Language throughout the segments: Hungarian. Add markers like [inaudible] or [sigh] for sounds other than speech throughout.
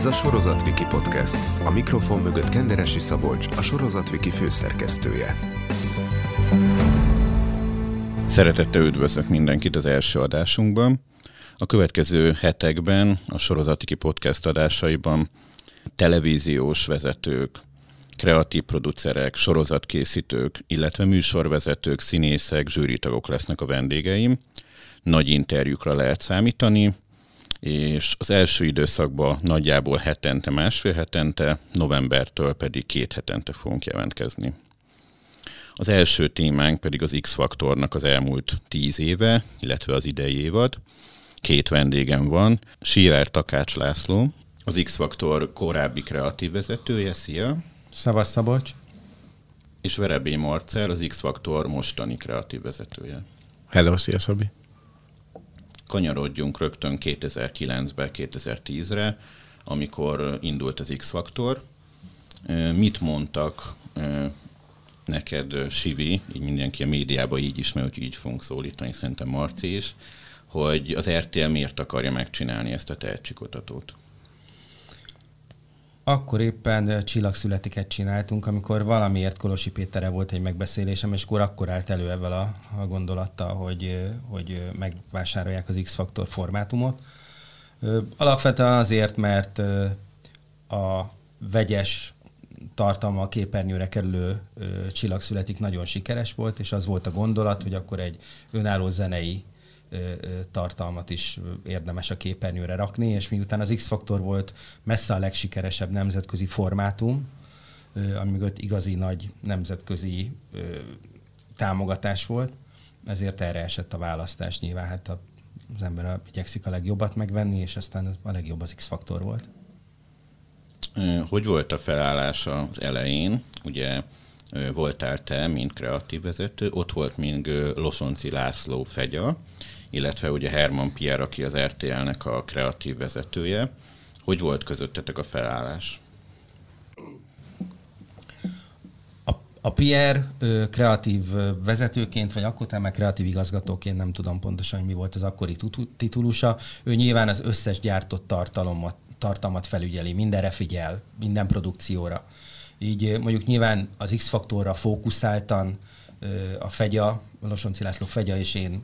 Ez a Sorozatviki Podcast. A mikrofon mögött Kenderesi Szabolcs, a Sorozatviki főszerkesztője. Szeretettel üdvözlök mindenkit az első adásunkban. A következő hetekben a Sorozatviki Podcast adásaiban televíziós vezetők, kreatív producerek, sorozatkészítők, illetve műsorvezetők, színészek, zsűritagok lesznek a vendégeim. Nagy interjúkra lehet számítani, és az első időszakban nagyjából hetente, másfél hetente, novembertől pedig két hetente fogunk jelentkezni. Az első témánk pedig az X-faktornak az elmúlt tíz éve, illetve az idei évad. Két vendégem van, Sivár Takács László, az X-faktor korábbi kreatív vezetője, szia! Szavasz Szabolcs! És Verebé Marcel, az X-faktor mostani kreatív vezetője. Hello, szia Szabi! Kanyarodjunk rögtön 2009-be, 2010-re, amikor indult az X-faktor. Mit mondtak neked, Sivi, így mindenki a médiában így is, mert így fogunk szólítani, szerintem Marci is, hogy az RTL miért akarja megcsinálni ezt a tehetségkutatót? Akkor éppen csillagszületiket csináltunk, amikor valamiért Kolosi Péterre volt egy megbeszélésem, és akkor akkor állt elő ebben a, a gondolattal, hogy, hogy megvásárolják az X-faktor formátumot. Alapvetően azért, mert a vegyes tartalma a képernyőre kerülő csillagszületik nagyon sikeres volt, és az volt a gondolat, hogy akkor egy önálló zenei tartalmat is érdemes a képernyőre rakni, és miután az X-faktor volt messze a legsikeresebb nemzetközi formátum, ami mögött igazi nagy nemzetközi támogatás volt, ezért erre esett a választás. Nyilván hát az ember igyekszik a legjobbat megvenni, és aztán a legjobb az X-faktor volt. Hogy volt a felállás az elején? Ugye voltál te, mint kreatív vezető, ott volt még Losonci László Fegya, illetve ugye Herman Pierre, aki az RTL-nek a kreatív vezetője. Hogy volt közöttetek a felállás? A, Pierre kreatív vezetőként, vagy akkor már kreatív igazgatóként, nem tudom pontosan, hogy mi volt az akkori titulusa. Ő nyilván az összes gyártott tartalommat, tartalmat felügyeli, mindenre figyel, minden produkcióra. Így mondjuk nyilván az X-faktorra fókuszáltan a Fegya, Losonci László Fegya és én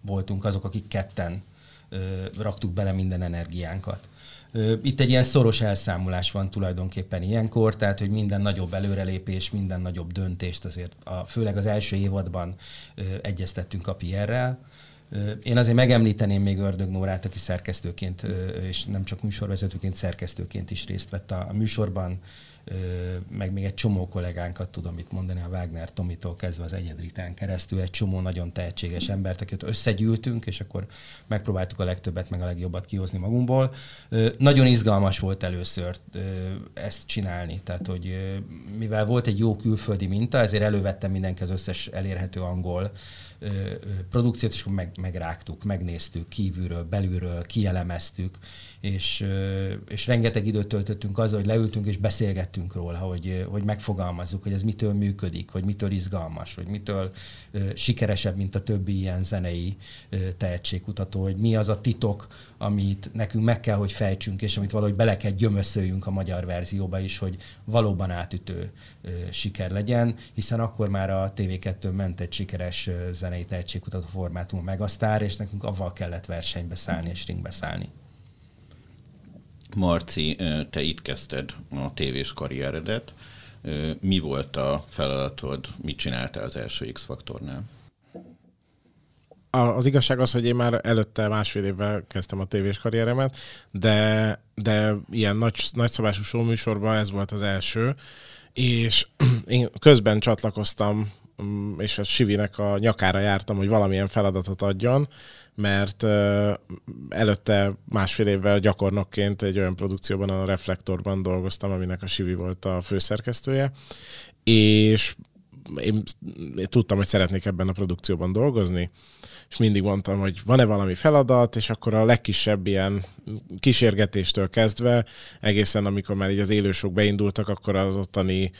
voltunk azok, akik ketten ö, raktuk bele minden energiánkat. Ö, itt egy ilyen szoros elszámolás van tulajdonképpen ilyenkor, tehát hogy minden nagyobb előrelépés, minden nagyobb döntést azért, a, főleg az első évadban ö, egyeztettünk a PR-rel. Én azért megemlíteném még Ördög Nórát, aki szerkesztőként, és nem csak műsorvezetőként, szerkesztőként is részt vett a műsorban meg még egy csomó kollégánkat tudom itt mondani, a Wagner Tomitól kezdve az Egyedritán keresztül, egy csomó nagyon tehetséges embert, akit összegyűltünk, és akkor megpróbáltuk a legtöbbet, meg a legjobbat kihozni magunkból. Nagyon izgalmas volt először ezt csinálni, tehát hogy mivel volt egy jó külföldi minta, ezért elővettem mindenki az összes elérhető angol produkciót, és akkor meg, megrágtuk, megnéztük kívülről, belülről, kielemeztük, és, és rengeteg időt töltöttünk azzal, hogy leültünk és beszélgettünk róla, hogy, hogy megfogalmazzuk, hogy ez mitől működik, hogy mitől izgalmas, hogy mitől sikeresebb, mint a többi ilyen zenei tehetségkutató, hogy mi az a titok, amit nekünk meg kell, hogy fejtsünk, és amit valahogy bele kell gyömöszöljünk a magyar verzióba is, hogy valóban átütő siker legyen, hiszen akkor már a TV2 ment egy sikeres zenei tehetségkutató formátum a Megasztár, és nekünk avval kellett versenybe szállni és ringbe szállni. Marci, te itt kezdted a tévés karrieredet. Mi volt a feladatod, mit csináltál az első X-faktornál? Az igazság az, hogy én már előtte másfél évvel kezdtem a tévés karrieremet, de, de ilyen nagy, nagyszabású show műsorban ez volt az első, és [clears throat] én közben csatlakoztam, mm, és a Sivinek a nyakára jártam, hogy valamilyen feladatot adjon, mert előtte másfél évvel gyakornokként egy olyan produkcióban, a Reflektorban dolgoztam, aminek a Sivi volt a főszerkesztője, és én, tudtam, hogy szeretnék ebben a produkcióban dolgozni, és mindig mondtam, hogy van-e valami feladat, és akkor a legkisebb ilyen kísérgetéstől kezdve, egészen amikor már így az élősok beindultak, akkor az ottani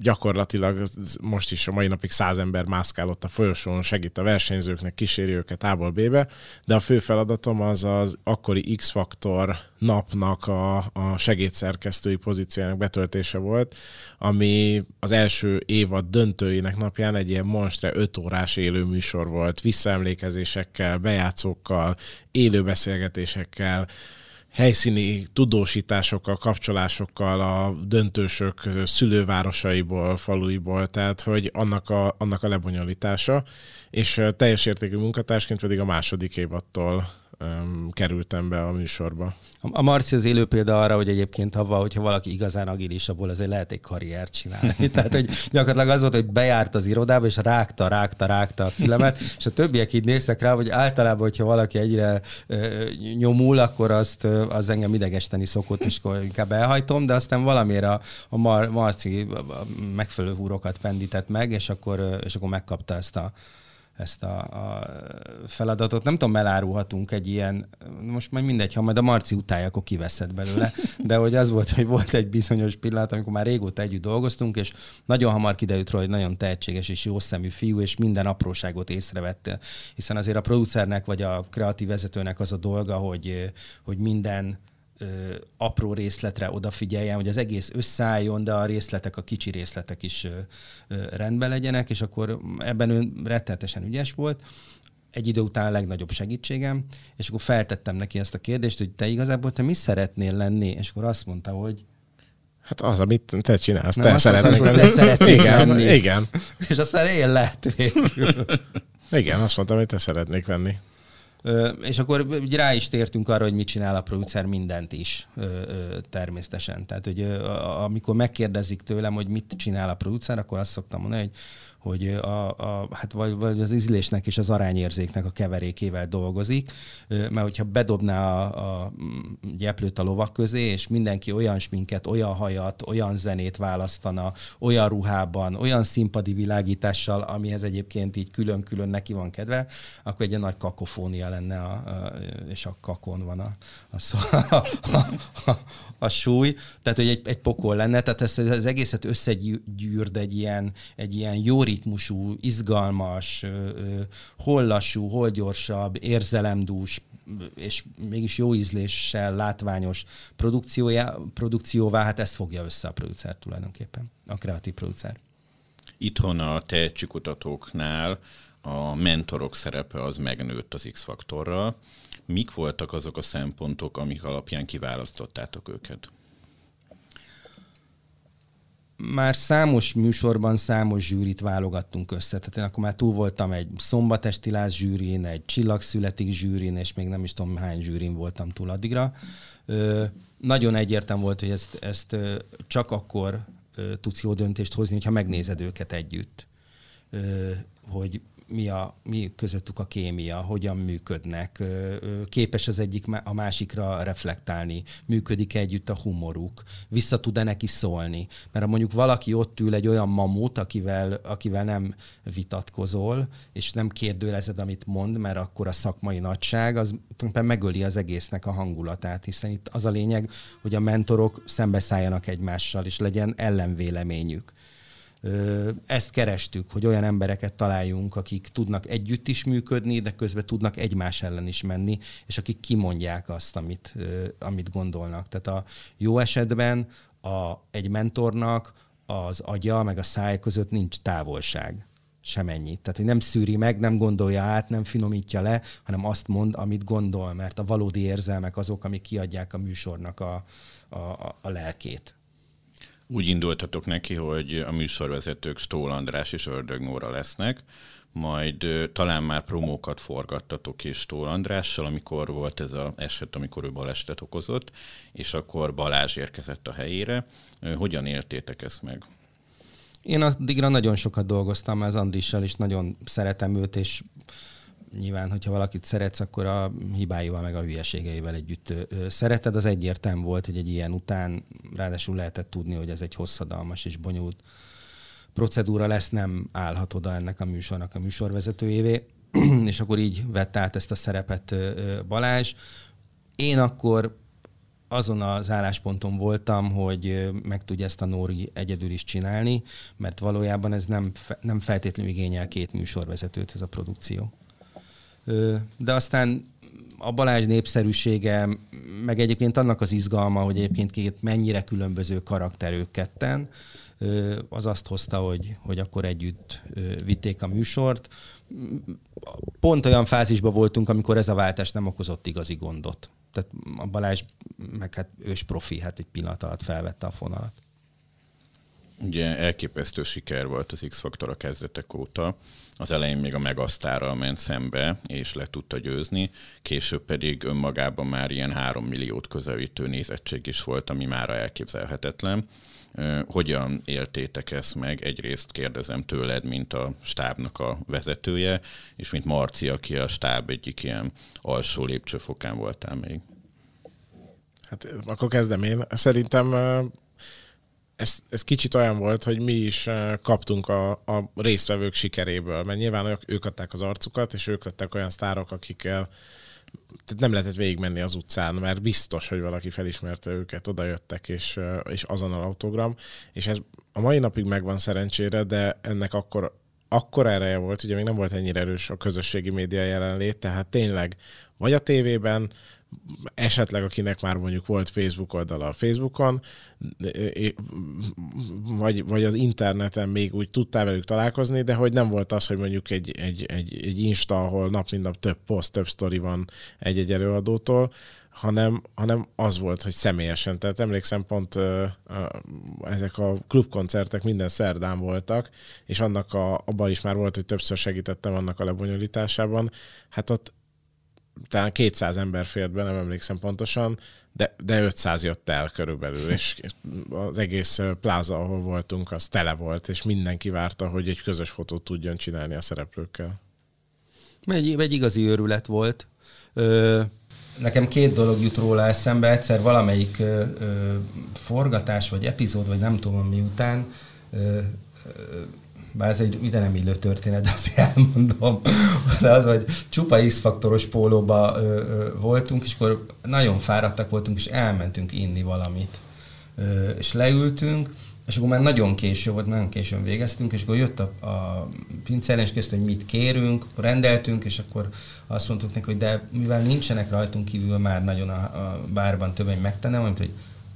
gyakorlatilag most is a mai napig száz ember mászkál ott a folyosón, segít a versenyzőknek, kíséri őket A-ból B-be, de a fő feladatom az az akkori X-faktor napnak a, a segédszerkesztői pozíciójának betöltése volt, ami az első évad döntőinek napján egy ilyen monstre 5 órás élő műsor volt, visszaemlékezésekkel, bejátszókkal, élő beszélgetésekkel, helyszíni tudósításokkal, kapcsolásokkal a döntősök szülővárosaiból, faluiból, tehát hogy annak a, annak a lebonyolítása, és teljes értékű munkatársként pedig a második évattól um, kerültem be a műsorba. A Marci az élő példa arra, hogy egyébként avval, hogyha valaki igazán agilis, abból azért lehet egy karriert csinálni. [laughs] Tehát, hogy gyakorlatilag az volt, hogy bejárt az irodába, és rágta, rágta, rágta a filmet, és a többiek így néztek rá, hogy általában, hogyha valaki egyre ö, nyomul, akkor azt az engem idegesteni szokott, és akkor inkább elhajtom, de aztán valamiért a, a Mar- Marci megfelelő húrokat pendített meg, és akkor, és akkor megkapta ezt a ezt a, a feladatot. Nem tudom, elárulhatunk egy ilyen, most majd mindegy, ha majd a Marci utálja, akkor kiveszed belőle, de hogy az volt, hogy volt egy bizonyos pillanat, amikor már régóta együtt dolgoztunk, és nagyon hamar kiderült róla, hogy nagyon tehetséges és jó szemű fiú, és minden apróságot észrevette, hiszen azért a producernek vagy a kreatív vezetőnek az a dolga, hogy, hogy minden ö, apró részletre odafigyeljen, hogy az egész összeálljon, de a részletek, a kicsi részletek is ö, ö, rendben legyenek, és akkor ebben ő rettenetesen ügyes volt. Egy idő után a legnagyobb segítségem, és akkor feltettem neki ezt a kérdést, hogy te igazából te mi szeretnél lenni, és akkor azt mondta, hogy Hát az, amit te csinálsz, Nem, te mondtad, hogy te szeretnék igen, lenni. igen, és aztán én lett végül. igen, azt mondtam, hogy te szeretnék lenni. És akkor ugye rá is tértünk arra, hogy mit csinál a producer, mindent is természetesen. Tehát, hogy amikor megkérdezik tőlem, hogy mit csinál a producer, akkor azt szoktam mondani, hogy hogy a, a, hát vagy, vagy az ízlésnek és az arányérzéknek a keverékével dolgozik, mert hogyha bedobná a, a gyeplőt a lovak közé, és mindenki olyan sminket, olyan hajat, olyan zenét választana, olyan ruhában, olyan színpadi világítással, amihez egyébként így külön-külön neki van kedve, akkor egy nagy kakofónia lenne, a, a, és a kakon van a, a, szó, [laughs] a, a, a súly, tehát hogy egy, egy pokol lenne, tehát ezt az egészet összegyűrd egy ilyen, egy ilyen jó ritmusú, izgalmas, hol lassú, hol gyorsabb, érzelemdús, és mégis jó ízléssel látványos produkciójá, produkcióvá, hát ezt fogja össze a producer tulajdonképpen, a kreatív producer. Itthon a tehetségkutatóknál a mentorok szerepe az megnőtt az X-faktorral. Mik voltak azok a szempontok, amik alapján kiválasztottátok őket? Már számos műsorban számos zsűrit válogattunk össze. Tehát én akkor már túl voltam egy szombatesti láz zsűrin, egy csillagszületik zsűrin, és még nem is tudom hány zsűrin voltam túl addigra. Ö, nagyon egyértelmű volt, hogy ezt, ezt csak akkor tudsz jó döntést hozni, hogyha megnézed őket együtt. Ö, hogy mi, a, mi közöttük a kémia, hogyan működnek, képes az egyik a másikra reflektálni, működik együtt a humoruk, vissza tud-e neki szólni. Mert ha mondjuk valaki ott ül egy olyan mamut, akivel, akivel nem vitatkozol, és nem kérdőlezed, amit mond, mert akkor a szakmai nagyság, az tulajdonképpen megöli az egésznek a hangulatát, hiszen itt az a lényeg, hogy a mentorok szembeszálljanak egymással, és legyen ellenvéleményük. Ezt kerestük, hogy olyan embereket találjunk, akik tudnak együtt is működni, de közben tudnak egymás ellen is menni, és akik kimondják azt, amit, amit gondolnak. Tehát a jó esetben a, egy mentornak az agya meg a száj között nincs távolság semennyi. Tehát, hogy nem szűri meg, nem gondolja át, nem finomítja le, hanem azt mond, amit gondol, mert a valódi érzelmek azok, amik kiadják a műsornak a, a, a lelkét. Úgy indultatok neki, hogy a műsorvezetők Stól András és Ördög Nóra lesznek, majd talán már promókat forgattatok is Stól Andrással, amikor volt ez az eset, amikor ő balesetet okozott, és akkor Balázs érkezett a helyére. Hogyan éltétek ezt meg? Én addigra nagyon sokat dolgoztam az Andrissal, és nagyon szeretem őt, és nyilván, hogyha valakit szeretsz, akkor a hibáival, meg a hülyeségeivel együtt szereted. Az egyértelmű volt, hogy egy ilyen után ráadásul lehetett tudni, hogy ez egy hosszadalmas és bonyolult procedúra lesz, nem állhat oda ennek a műsornak a műsorvezetőjévé, [clears throat] és akkor így vett át ezt a szerepet Balázs. Én akkor azon az állásponton voltam, hogy meg tudja ezt a Nóri egyedül is csinálni, mert valójában ez nem, nem feltétlenül igényel két műsorvezetőt ez a produkció. De aztán a Balázs népszerűsége, meg egyébként annak az izgalma, hogy egyébként két mennyire különböző karakterők ketten, az azt hozta, hogy, hogy akkor együtt vitték a műsort. Pont olyan fázisban voltunk, amikor ez a váltás nem okozott igazi gondot. Tehát a Balázs meg hát ős profi, hát egy pillanat alatt felvette a fonalat. Ugye elképesztő siker volt az X-Faktor a kezdetek óta. Az elején még a Megasztárral ment szembe, és le tudta győzni, később pedig önmagában már ilyen három milliót közelítő nézettség is volt, ami már elképzelhetetlen. Hogyan éltétek ezt meg? Egyrészt kérdezem tőled, mint a stábnak a vezetője, és mint Marci, aki a stáb egyik ilyen alsó lépcsőfokán voltál még. Hát akkor kezdem én. Szerintem ez, ez kicsit olyan volt, hogy mi is kaptunk a, a résztvevők sikeréből, mert nyilván ők, adták az arcukat, és ők lettek olyan sztárok, akikkel tehát nem lehetett végigmenni az utcán, mert biztos, hogy valaki felismerte őket, oda jöttek, és, és azonnal autogram, és ez a mai napig megvan szerencsére, de ennek akkor akkor ereje volt, ugye még nem volt ennyire erős a közösségi média jelenlét, tehát tényleg vagy a tévében, esetleg akinek már mondjuk volt Facebook oldala a Facebookon, vagy, vagy az interneten még úgy tudtál velük találkozni, de hogy nem volt az, hogy mondjuk egy, egy, egy, egy Insta, ahol nap mint nap több poszt, több sztori van egy-egy előadótól, hanem, hanem az volt, hogy személyesen. Tehát emlékszem pont uh, uh, ezek a klubkoncertek minden szerdán voltak, és annak a, abban is már volt, hogy többször segítettem annak a lebonyolításában. Hát ott talán 200 ember fért be, nem emlékszem pontosan, de, de 500 jött el körülbelül, és az egész pláza, ahol voltunk, az tele volt, és mindenki várta, hogy egy közös fotót tudjon csinálni a szereplőkkel. Egy, egy igazi őrület volt. Ö, nekem két dolog jut róla eszembe. Egyszer valamelyik ö, ö, forgatás, vagy epizód, vagy nem tudom miután, ö, bár ez egy ide nem illő történet, de azért elmondom, de az, hogy csupa X-faktoros pólóba ö, ö, voltunk, és akkor nagyon fáradtak voltunk, és elmentünk inni valamit. Ö, és leültünk, és akkor már nagyon késő volt, nagyon későn végeztünk, és akkor jött a, a pincér, és kezdte, hogy mit kérünk, rendeltünk, és akkor azt mondtuk neki, hogy de mivel nincsenek rajtunk kívül már nagyon a, a bárban többen megtennem, mint hogy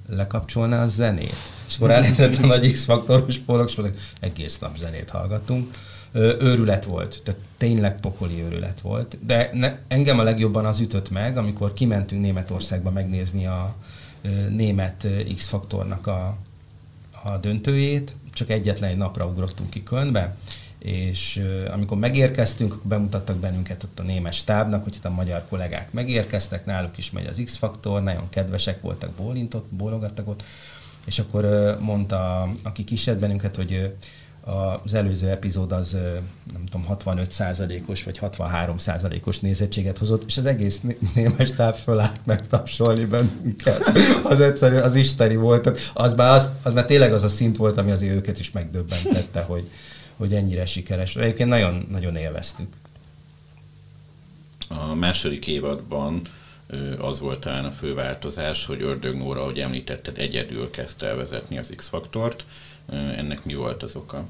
lekapcsolná a zenét. És akkor elindult a nagy X-faktoros pólok, és mondták, egész nap zenét hallgatunk. Őrület volt, tehát tényleg pokoli őrület volt. De ne, engem a legjobban az ütött meg, amikor kimentünk Németországba megnézni a német X-faktornak a, a döntőjét, csak egyetlen egy napra ugrottunk ki Kölnbe, és amikor megérkeztünk, akkor bemutattak bennünket ott a német stábnak, hogy itt a magyar kollégák megérkeztek, náluk is megy az X-faktor, nagyon kedvesek voltak, bólintott, bólogattak ott, és akkor mondta, aki kísért bennünket, hogy az előző epizód az nem tudom, 65%-os vagy 63%-os nézettséget hozott, és az egész némes táv fölállt megtapsolni bennünket. Az egyszerű, az isteni volt. Az már, az, az már tényleg az a szint volt, ami azért őket is megdöbbentette, hogy, hogy ennyire sikeres. Egyébként nagyon, nagyon élveztük. A második évadban az volt talán a fő változás, hogy Ördög Nóra, ahogy említetted, egyedül kezdte el vezetni az X-faktort. Ennek mi volt az oka?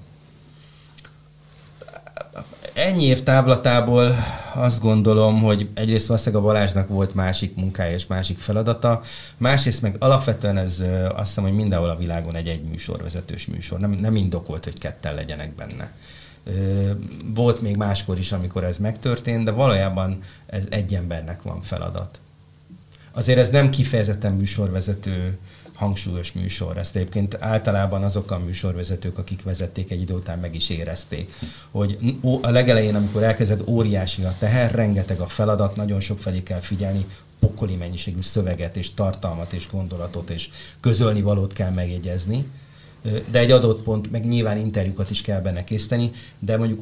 Ennyi év távlatából azt gondolom, hogy egyrészt valószínűleg a Balázsnak volt másik munkája és másik feladata, másrészt meg alapvetően ez azt hiszem, hogy mindenhol a világon egy egy műsorvezetős műsor. Nem, nem indokolt, hogy ketten legyenek benne. Volt még máskor is, amikor ez megtörtént, de valójában ez egy embernek van feladat. Azért ez nem kifejezetten műsorvezető hangsúlyos műsor. Ezt egyébként általában azok a műsorvezetők, akik vezették egy idő után meg is érezték, hogy a legelején, amikor elkezded óriási a teher, rengeteg a feladat, nagyon sok felé kell figyelni, pokoli mennyiségű szöveget és tartalmat és gondolatot és közölni valót kell megjegyezni, de egy adott pont, meg nyilván interjúkat is kell benne készíteni, de mondjuk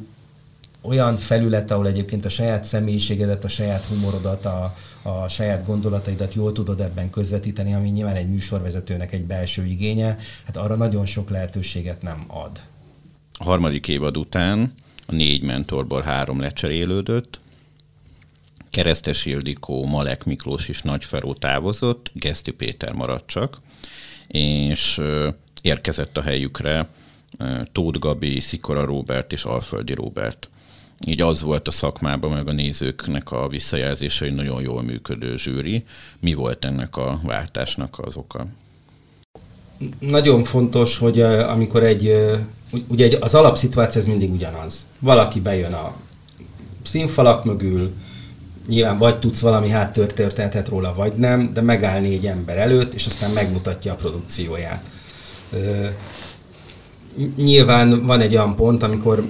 olyan felület, ahol egyébként a saját személyiségedet, a saját humorodat, a, a saját gondolataidat jól tudod ebben közvetíteni, ami nyilván egy műsorvezetőnek egy belső igénye, hát arra nagyon sok lehetőséget nem ad. A harmadik évad után a négy mentorból három lecserélődött, Keresztes Ildikó, Malek Miklós is Nagyferó távozott, Geszti Péter maradt csak, és érkezett a helyükre Tóth Gabi, Szikora Róbert és Alföldi Róbert. Így az volt a szakmában, meg a nézőknek a visszajelzése, hogy nagyon jól működő zsűri. Mi volt ennek a váltásnak az oka? Nagyon fontos, hogy amikor egy, ugye az alapszituáció ez mindig ugyanaz. Valaki bejön a színfalak mögül, nyilván vagy tudsz valami háttörténetet róla, vagy nem, de megáll négy ember előtt, és aztán megmutatja a produkcióját. Nyilván van egy olyan pont, amikor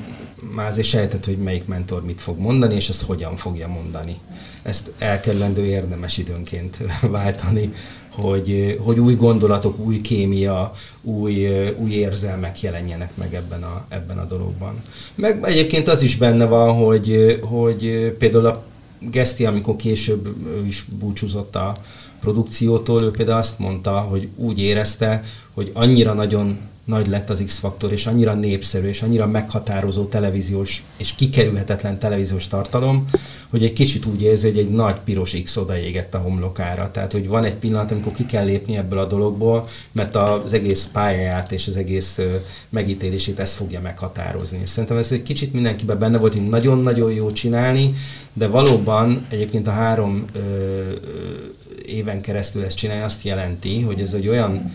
már azért sejtett, hogy melyik mentor mit fog mondani, és ezt hogyan fogja mondani. Ezt elkerülendő érdemes időnként [laughs] váltani, hogy, hogy új gondolatok, új kémia, új, új érzelmek jelenjenek meg ebben a, ebben a dologban. Meg egyébként az is benne van, hogy, hogy például a Geszti, amikor később is búcsúzott a produkciótól, ő például azt mondta, hogy úgy érezte, hogy annyira nagyon nagy lett az X-faktor, és annyira népszerű, és annyira meghatározó televíziós, és kikerülhetetlen televíziós tartalom, hogy egy kicsit úgy érzi, hogy egy nagy piros X odaégett a homlokára. Tehát, hogy van egy pillanat, amikor ki kell lépni ebből a dologból, mert az egész pályáját és az egész megítélését ezt fogja meghatározni. Szerintem ez egy kicsit mindenkiben benne volt, hogy nagyon-nagyon jó csinálni, de valóban egyébként a három ö, éven keresztül ezt csinálni azt jelenti, hogy ez egy olyan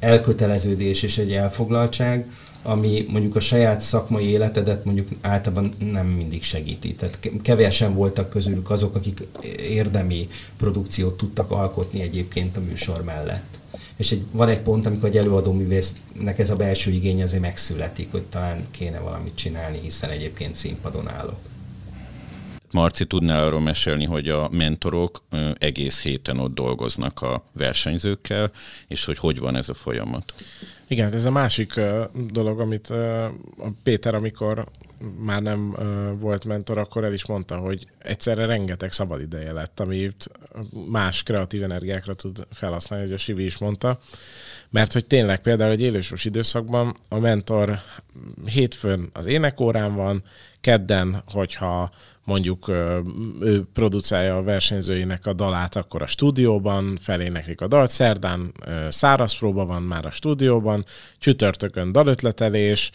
elköteleződés és egy elfoglaltság, ami mondjuk a saját szakmai életedet mondjuk általában nem mindig segíti. Tehát kevesen voltak közülük azok, akik érdemi produkciót tudtak alkotni egyébként a műsor mellett. És egy, van egy pont, amikor egy előadó művésznek ez a belső igény azért megszületik, hogy talán kéne valamit csinálni, hiszen egyébként színpadon állok. Marci, tudnál arról mesélni, hogy a mentorok egész héten ott dolgoznak a versenyzőkkel, és hogy hogy van ez a folyamat? Igen, ez a másik dolog, amit Péter, amikor már nem volt mentor, akkor el is mondta, hogy egyszerre rengeteg szabad ideje lett, amit más kreatív energiákra tud felhasználni, hogy a Sivi is mondta. Mert hogy tényleg például egy élősors időszakban a mentor hétfőn az énekórán van, kedden, hogyha mondjuk ő producálja a versenyzőinek a dalát, akkor a stúdióban feléneklik a dalt, szerdán száraz próba van már a stúdióban, csütörtökön dalötletelés,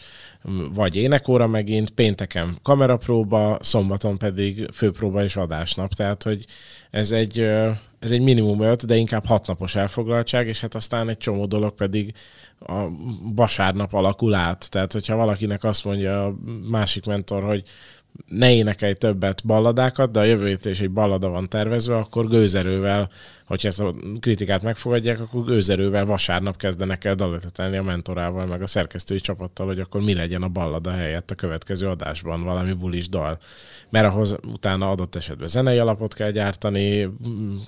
vagy énekóra megint, pénteken kamerapróba, szombaton pedig főpróba és adásnap. Tehát, hogy ez egy, ez egy minimum öt, de inkább hat napos elfoglaltság, és hát aztán egy csomó dolog pedig a vasárnap alakul át. Tehát, hogyha valakinek azt mondja a másik mentor, hogy ne énekelj többet balladákat, de a jövő hétre is egy ballada van tervezve, akkor gőzerővel, hogyha ezt a kritikát megfogadják, akkor gőzerővel vasárnap kezdenek el dalötetelni a mentorával, meg a szerkesztői csapattal, hogy akkor mi legyen a ballada helyett a következő adásban, valami bulis dal. Mert ahhoz utána adott esetben zenei alapot kell gyártani,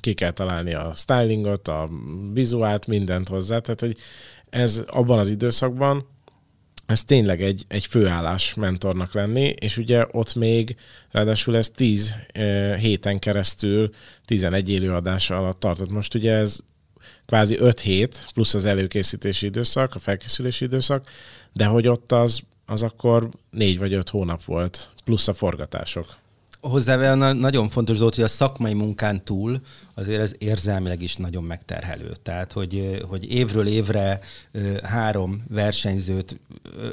ki kell találni a stylingot, a vizuált, mindent hozzá, tehát hogy ez abban az időszakban, ez tényleg egy, egy főállás mentornak lenni, és ugye ott még, ráadásul ez 10 e, héten keresztül 11 élőadás alatt tartott. Most ugye ez kvázi 5 hét, plusz az előkészítési időszak, a felkészülési időszak, de hogy ott az, az akkor 4 vagy 5 hónap volt, plusz a forgatások. Hozzá nagyon fontos dolog, hogy a szakmai munkán túl azért ez érzelmileg is nagyon megterhelő. Tehát, hogy, hogy évről évre három versenyzőt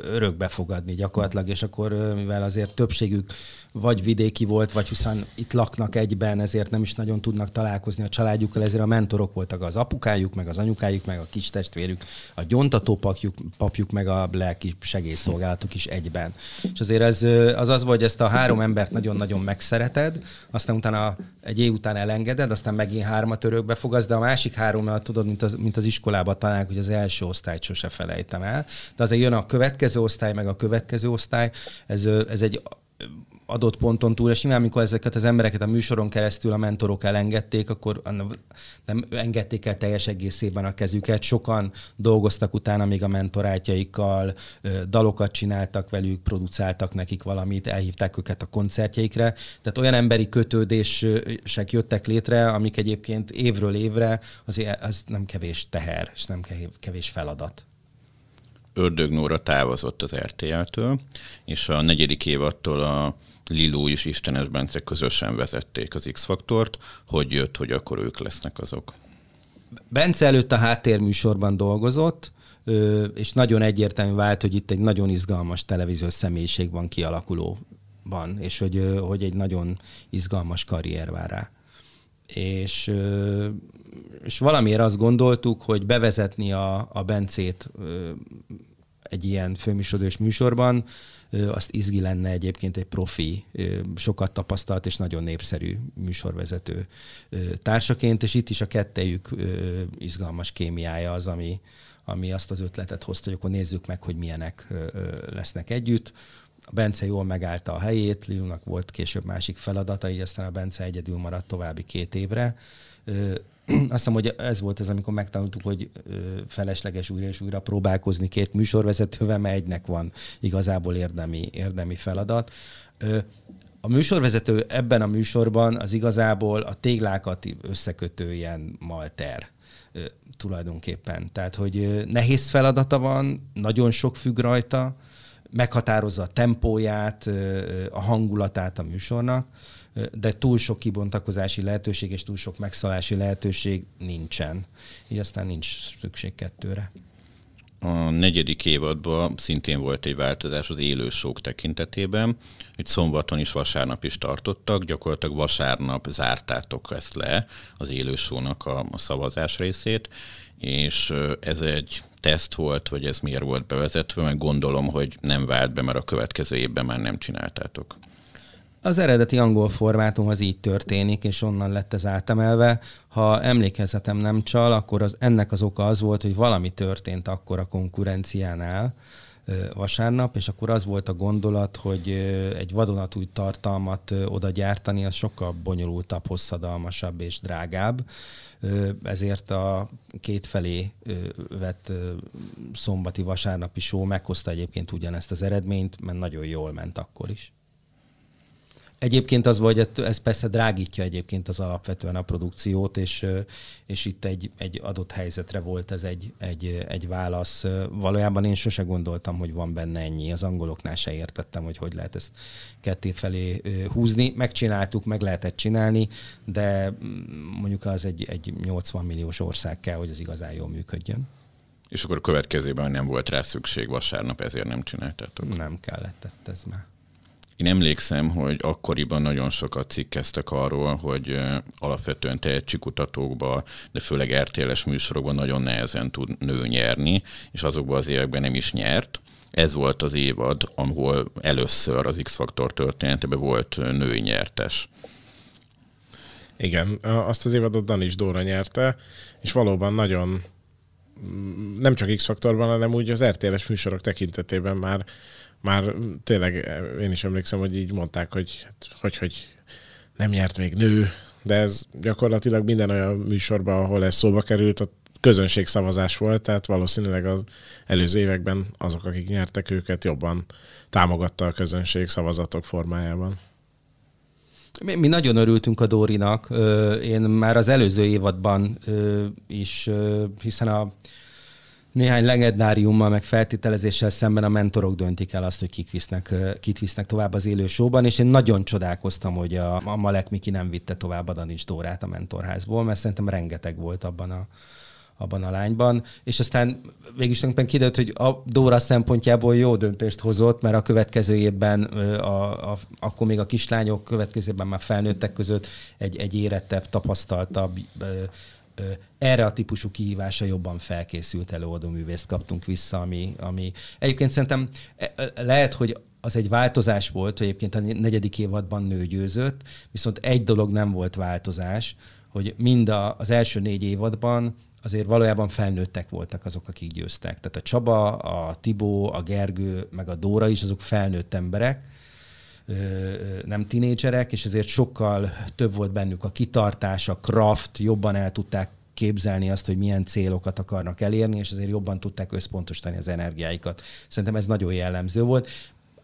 örökbe fogadni gyakorlatilag, és akkor mivel azért többségük vagy vidéki volt, vagy hiszen itt laknak egyben, ezért nem is nagyon tudnak találkozni a családjukkal, ezért a mentorok voltak az apukájuk, meg az anyukájuk, meg a kis testvérük, a gyontató papjuk, papjuk meg a lelki segélyszolgálatuk is egyben. És azért ez, az az volt, hogy ezt a három embert nagyon-nagyon megszereted, aztán utána egy év után elengeded, aztán megint hármat örökbe fogasz, de a másik hárommal tudod, mint az, mint az iskolában találják, hogy az első osztályt sose felejtem el. De azért jön a következő osztály, meg a következő osztály. Ez, ez egy adott ponton túl, és nyilván amikor ezeket az embereket a műsoron keresztül a mentorok elengedték, akkor nem engedték el teljes egészében a kezüket. Sokan dolgoztak utána még a mentorátjaikkal, dalokat csináltak velük, producáltak nekik valamit, elhívták őket a koncertjeikre. Tehát olyan emberi kötődések jöttek létre, amik egyébként évről évre azért az nem kevés teher, és nem kevés feladat. Ördög Nóra távozott az RTL-től, és a negyedik évattól a Liló és Istenes Bence közösen vezették az X-faktort. Hogy jött, hogy akkor ők lesznek azok? Bence előtt a háttérműsorban dolgozott, és nagyon egyértelmű vált, hogy itt egy nagyon izgalmas televíziós személyiség van kialakulóban, és hogy, hogy egy nagyon izgalmas karrier vár rá. És, és valamiért azt gondoltuk, hogy bevezetni a, a Bencét egy ilyen főműsorodős műsorban, azt izgi lenne egyébként egy profi, sokat tapasztalt és nagyon népszerű műsorvezető társaként, és itt is a kettejük izgalmas kémiája az, ami, ami azt az ötletet hozta, hogy akkor nézzük meg, hogy milyenek lesznek együtt. A Bence jól megállta a helyét, Lilunak volt később másik feladata, így aztán a Bence egyedül maradt további két évre. Azt hiszem, hogy ez volt ez, amikor megtanultuk, hogy felesleges újra és újra próbálkozni két műsorvezetővel, mert egynek van igazából érdemi, érdemi feladat. A műsorvezető ebben a műsorban az igazából a téglákat összekötő ilyen malter tulajdonképpen. Tehát, hogy nehéz feladata van, nagyon sok függ rajta, meghatározza a tempóját, a hangulatát a műsornak, de túl sok kibontakozási lehetőség és túl sok megszalási lehetőség nincsen. Így aztán nincs szükség kettőre. A negyedik évadban szintén volt egy változás az élő sok tekintetében. Itt szombaton is, vasárnap is tartottak, gyakorlatilag vasárnap zártátok ezt le, az élő a, a szavazás részét, és ez egy teszt volt, vagy ez miért volt bevezetve, meg gondolom, hogy nem vált be, mert a következő évben már nem csináltátok. Az eredeti angol formátum az így történik, és onnan lett ez átemelve. Ha emlékezetem nem csal, akkor az, ennek az oka az volt, hogy valami történt akkor a konkurenciánál vasárnap, és akkor az volt a gondolat, hogy egy vadonatúj tartalmat oda gyártani, az sokkal bonyolultabb, hosszadalmasabb és drágább. Ezért a kétfelé vett szombati vasárnapi show meghozta egyébként ugyanezt az eredményt, mert nagyon jól ment akkor is. Egyébként az, hogy ez persze drágítja egyébként az alapvetően a produkciót, és, és itt egy, egy adott helyzetre volt ez egy, egy, egy válasz. Valójában én sose gondoltam, hogy van benne ennyi. Az angoloknál se értettem, hogy hogy lehet ezt ketté felé húzni. Megcsináltuk, meg lehetett csinálni, de mm, mondjuk az egy, egy 80 milliós ország kell, hogy az igazán jól működjön. És akkor a következőben nem volt rá szükség vasárnap, ezért nem csináltátok? Nem kellett, ez már. Én emlékszem, hogy akkoriban nagyon sokat cikkeztek arról, hogy alapvetően tehetségkutatókba, de főleg RTL-es műsorokban nagyon nehezen tud nő nyerni, és azokban az években nem is nyert. Ez volt az évad, ahol először az X-Faktor történetében volt női nyertes. Igen, azt az évadot Danis Dóra nyerte, és valóban nagyon nem csak X-faktorban, hanem úgy az RTL-es műsorok tekintetében már már tényleg én is emlékszem, hogy így mondták, hogy hát, hogy, hogy nem nyert még nő, de ez gyakorlatilag minden olyan műsorban, ahol ez szóba került, a közönségszavazás volt, tehát valószínűleg az előző években azok, akik nyertek őket, jobban támogatta a közönség szavazatok formájában. Mi, mi nagyon örültünk a Dórinak. Én már az előző évadban is, hiszen a néhány legendáriummal, meg feltételezéssel szemben a mentorok döntik el azt, hogy kik visznek, kit visznek tovább az élő showban, és én nagyon csodálkoztam, hogy a, a Malek Miki nem vitte tovább a Danics Dórát a mentorházból, mert szerintem rengeteg volt abban a, abban a lányban, és aztán végülis tulajdonképpen kiderült, hogy a Dóra szempontjából jó döntést hozott, mert a következő évben, a, a, akkor még a kislányok következő évben már felnőttek között egy, egy érettebb, tapasztaltabb, erre a típusú kihívásra jobban felkészült előadóművészt kaptunk vissza, ami, ami egyébként szerintem e, lehet, hogy az egy változás volt, hogy egyébként a negyedik évadban nő győzött, viszont egy dolog nem volt változás, hogy mind a, az első négy évadban azért valójában felnőttek voltak azok, akik győztek. Tehát a Csaba, a Tibó, a Gergő, meg a Dóra is, azok felnőtt emberek, nem tinédzserek, és ezért sokkal több volt bennük a kitartás, a craft, jobban el tudták képzelni azt, hogy milyen célokat akarnak elérni, és azért jobban tudták összpontosítani az energiáikat. Szerintem ez nagyon jellemző volt.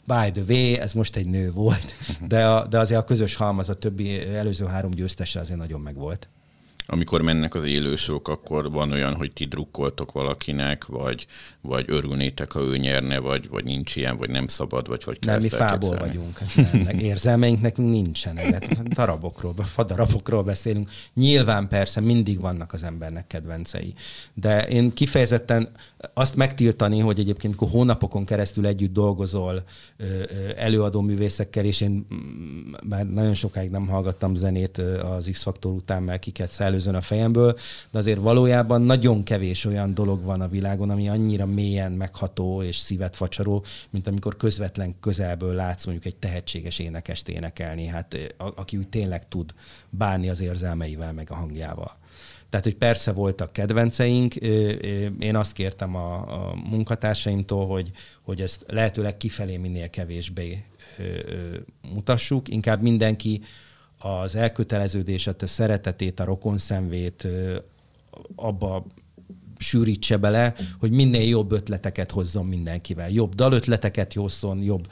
By the way, ez most egy nő volt, de, a, de azért a közös halmaz a többi előző három győztese azért nagyon megvolt. amikor mennek az élősók, akkor van olyan, hogy ti drukkoltok valakinek, vagy, vagy örülnétek, ha ő nyerne, vagy, vagy nincs ilyen, vagy nem szabad, vagy hogy Nem, mi fából vagyunk. Hát nem, érzelmeink nekünk nincsenek. Hát darabokról, fadarabokról beszélünk. Nyilván persze mindig vannak az embernek kedvencei. De én kifejezetten azt megtiltani, hogy egyébként hónapokon keresztül együtt dolgozol előadó művészekkel, és én mm, már nagyon sokáig nem hallgattam zenét az X-faktor után, mert kiket szellőzön a fejemből, de azért valójában nagyon kevés olyan dolog van a világon, ami annyira mélyen megható és szívet facsaró, mint amikor közvetlen közelből látsz mondjuk egy tehetséges énekest énekelni, hát aki úgy tényleg tud bánni az érzelmeivel, meg a hangjával. Tehát, hogy persze voltak kedvenceink, én azt kértem a, a munkatársaimtól, hogy, hogy ezt lehetőleg kifelé minél kevésbé mutassuk, inkább mindenki az elköteleződését, a szeretetét, a rokonszenvét abba sűrítse bele, hogy minél jobb ötleteket hozzon mindenkivel. Jobb dalötleteket hozzon, jobb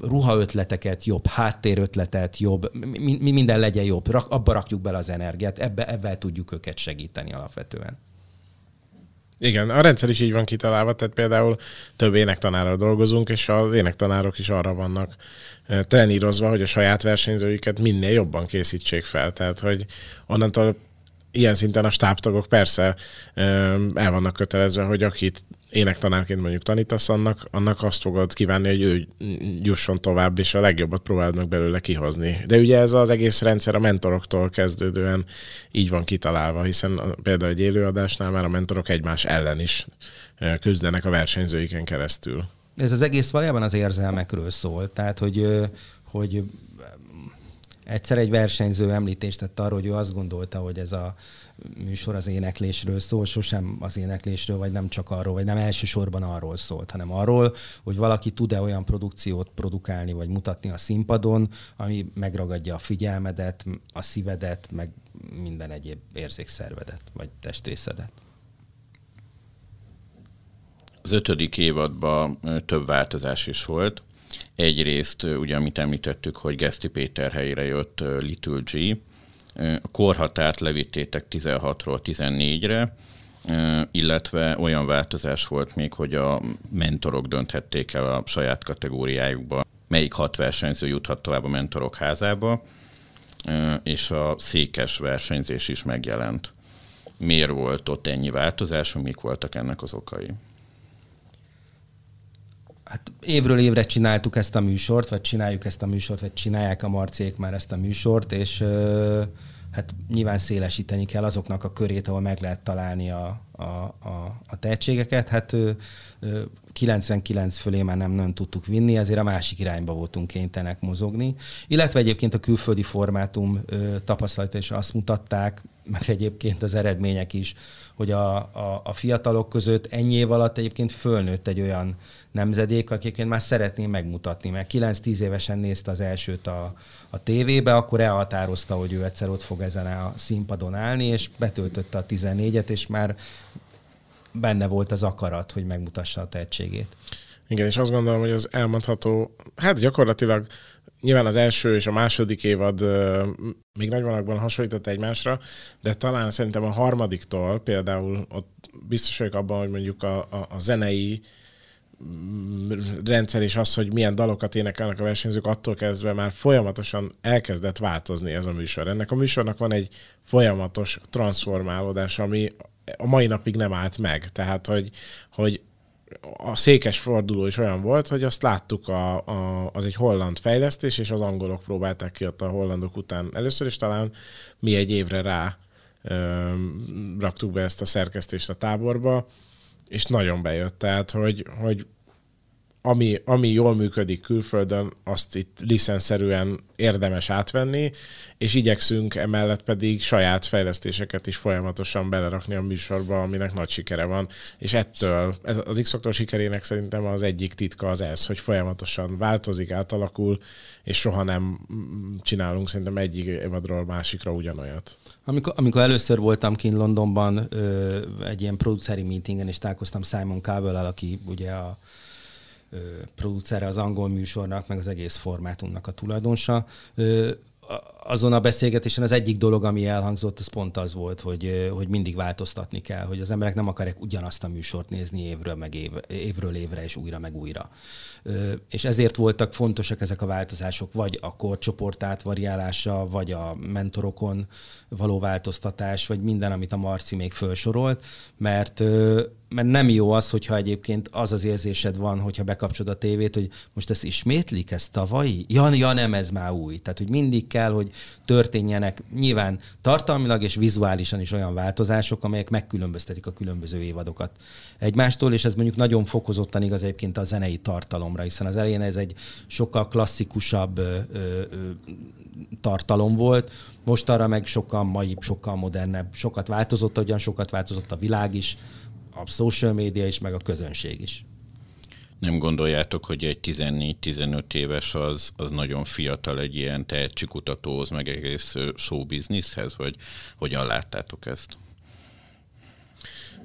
ruhaötleteket, jobb háttérötletet, jobb, mi, minden legyen jobb. Rak, abba rakjuk bele az energiát, ebbe, ebben tudjuk őket segíteni alapvetően. Igen, a rendszer is így van kitalálva, tehát például több énektanárral dolgozunk, és az énektanárok is arra vannak trenírozva, hogy a saját versenyzőiket minél jobban készítsék fel. Tehát, hogy onnantól ilyen szinten a stábtagok persze el vannak kötelezve, hogy akit énektanárként mondjuk tanítasz, annak, annak azt fogod kívánni, hogy ő jusson tovább, és a legjobbat próbáld meg belőle kihozni. De ugye ez az egész rendszer a mentoroktól kezdődően így van kitalálva, hiszen például egy élőadásnál már a mentorok egymás ellen is küzdenek a versenyzőiken keresztül. Ez az egész valójában az érzelmekről szól, tehát hogy, hogy Egyszer egy versenyző említést tett arról, hogy ő azt gondolta, hogy ez a műsor az éneklésről szól, sosem az éneklésről, vagy nem csak arról, vagy nem elsősorban arról szólt, hanem arról, hogy valaki tud-e olyan produkciót produkálni, vagy mutatni a színpadon, ami megragadja a figyelmedet, a szívedet, meg minden egyéb érzékszervedet, vagy testrészedet. Az ötödik évadban több változás is volt. Egyrészt, ugye, amit említettük, hogy Geszti Péter helyére jött Little G, a korhatárt levittétek 16-ról 14-re, illetve olyan változás volt még, hogy a mentorok dönthették el a saját kategóriájukba, melyik hat versenyző juthat tovább a mentorok házába, és a székes versenyzés is megjelent. Miért volt ott ennyi változás, mik voltak ennek az okai? Hát évről évre csináltuk ezt a műsort, vagy csináljuk ezt a műsort, vagy csinálják a marcék már ezt a műsort, és hát nyilván szélesíteni kell azoknak a körét, ahol meg lehet találni a, a, a, a tehetségeket. Hát 99 fölé már nem, nem tudtuk vinni, ezért a másik irányba voltunk kénytelenek mozogni. Illetve egyébként a külföldi formátum tapasztalata is azt mutatták, meg egyébként az eredmények is, hogy a, a, a fiatalok között ennyi év alatt egyébként fölnőtt egy olyan nemzedék, akiként már szeretném megmutatni, mert 9-10 évesen nézte az elsőt a, a tévébe, akkor elhatározta, hogy ő egyszer ott fog ezen a színpadon állni, és betöltötte a 14-et, és már benne volt az akarat, hogy megmutassa a tehetségét. Igen, és azt gondolom, hogy az elmondható, hát gyakorlatilag nyilván az első és a második évad még nagyvonalakban hasonlított egymásra, de talán szerintem a harmadiktól például ott biztos vagyok abban, hogy mondjuk a, a, a zenei mm, rendszer és az, hogy milyen dalokat énekelnek a versenyzők, attól kezdve már folyamatosan elkezdett változni ez a műsor. Ennek a műsornak van egy folyamatos transformálódás, ami a mai napig nem állt meg. Tehát, hogy, hogy a székes forduló is olyan volt, hogy azt láttuk, a, a, az egy holland fejlesztés, és az angolok próbálták ki ott a hollandok után először, is talán mi egy évre rá ö, raktuk be ezt a szerkesztést a táborba, és nagyon bejött. Tehát, hogy, hogy ami, ami jól működik külföldön, azt itt licenszerűen érdemes átvenni, és igyekszünk emellett pedig saját fejlesztéseket is folyamatosan belerakni a műsorba, aminek nagy sikere van. És ettől, ez az x sikerének szerintem az egyik titka az ez, hogy folyamatosan változik, átalakul, és soha nem csinálunk szerintem egyik évadról másikra ugyanolyat. Amikor, amikor először voltam kint Londonban ö, egy ilyen produceri meetingen, és találkoztam Simon cowell aki ugye a producere az angol műsornak, meg az egész formátumnak a tulajdonosa. Azon a beszélgetésen az egyik dolog, ami elhangzott, az pont az volt, hogy, hogy mindig változtatni kell, hogy az emberek nem akarják ugyanazt a műsort nézni évről, meg év, évről évre, és újra, meg újra. És ezért voltak fontosak ezek a változások, vagy a korcsoport átvariálása, vagy a mentorokon való változtatás, vagy minden, amit a Marci még felsorolt, mert mert nem jó az, hogyha egyébként az az érzésed van, hogyha bekapcsolod a tévét, hogy most ezt ismétlik, ez tavalyi? Ja, ja, nem, ez már új. Tehát, hogy mindig kell, hogy történjenek. Nyilván tartalmilag és vizuálisan is olyan változások, amelyek megkülönböztetik a különböző évadokat egymástól, és ez mondjuk nagyon fokozottan igaz egyébként a zenei tartalomra, hiszen az elején ez egy sokkal klasszikusabb ö, ö, tartalom volt, most arra meg sokkal mai, sokkal modernebb, sokat változott, ugyan sokat változott a világ is, a social média is, meg a közönség is. Nem gondoljátok, hogy egy 14-15 éves az, az nagyon fiatal egy ilyen tehetségkutatóhoz, meg egész show businesshez, vagy hogyan láttátok ezt?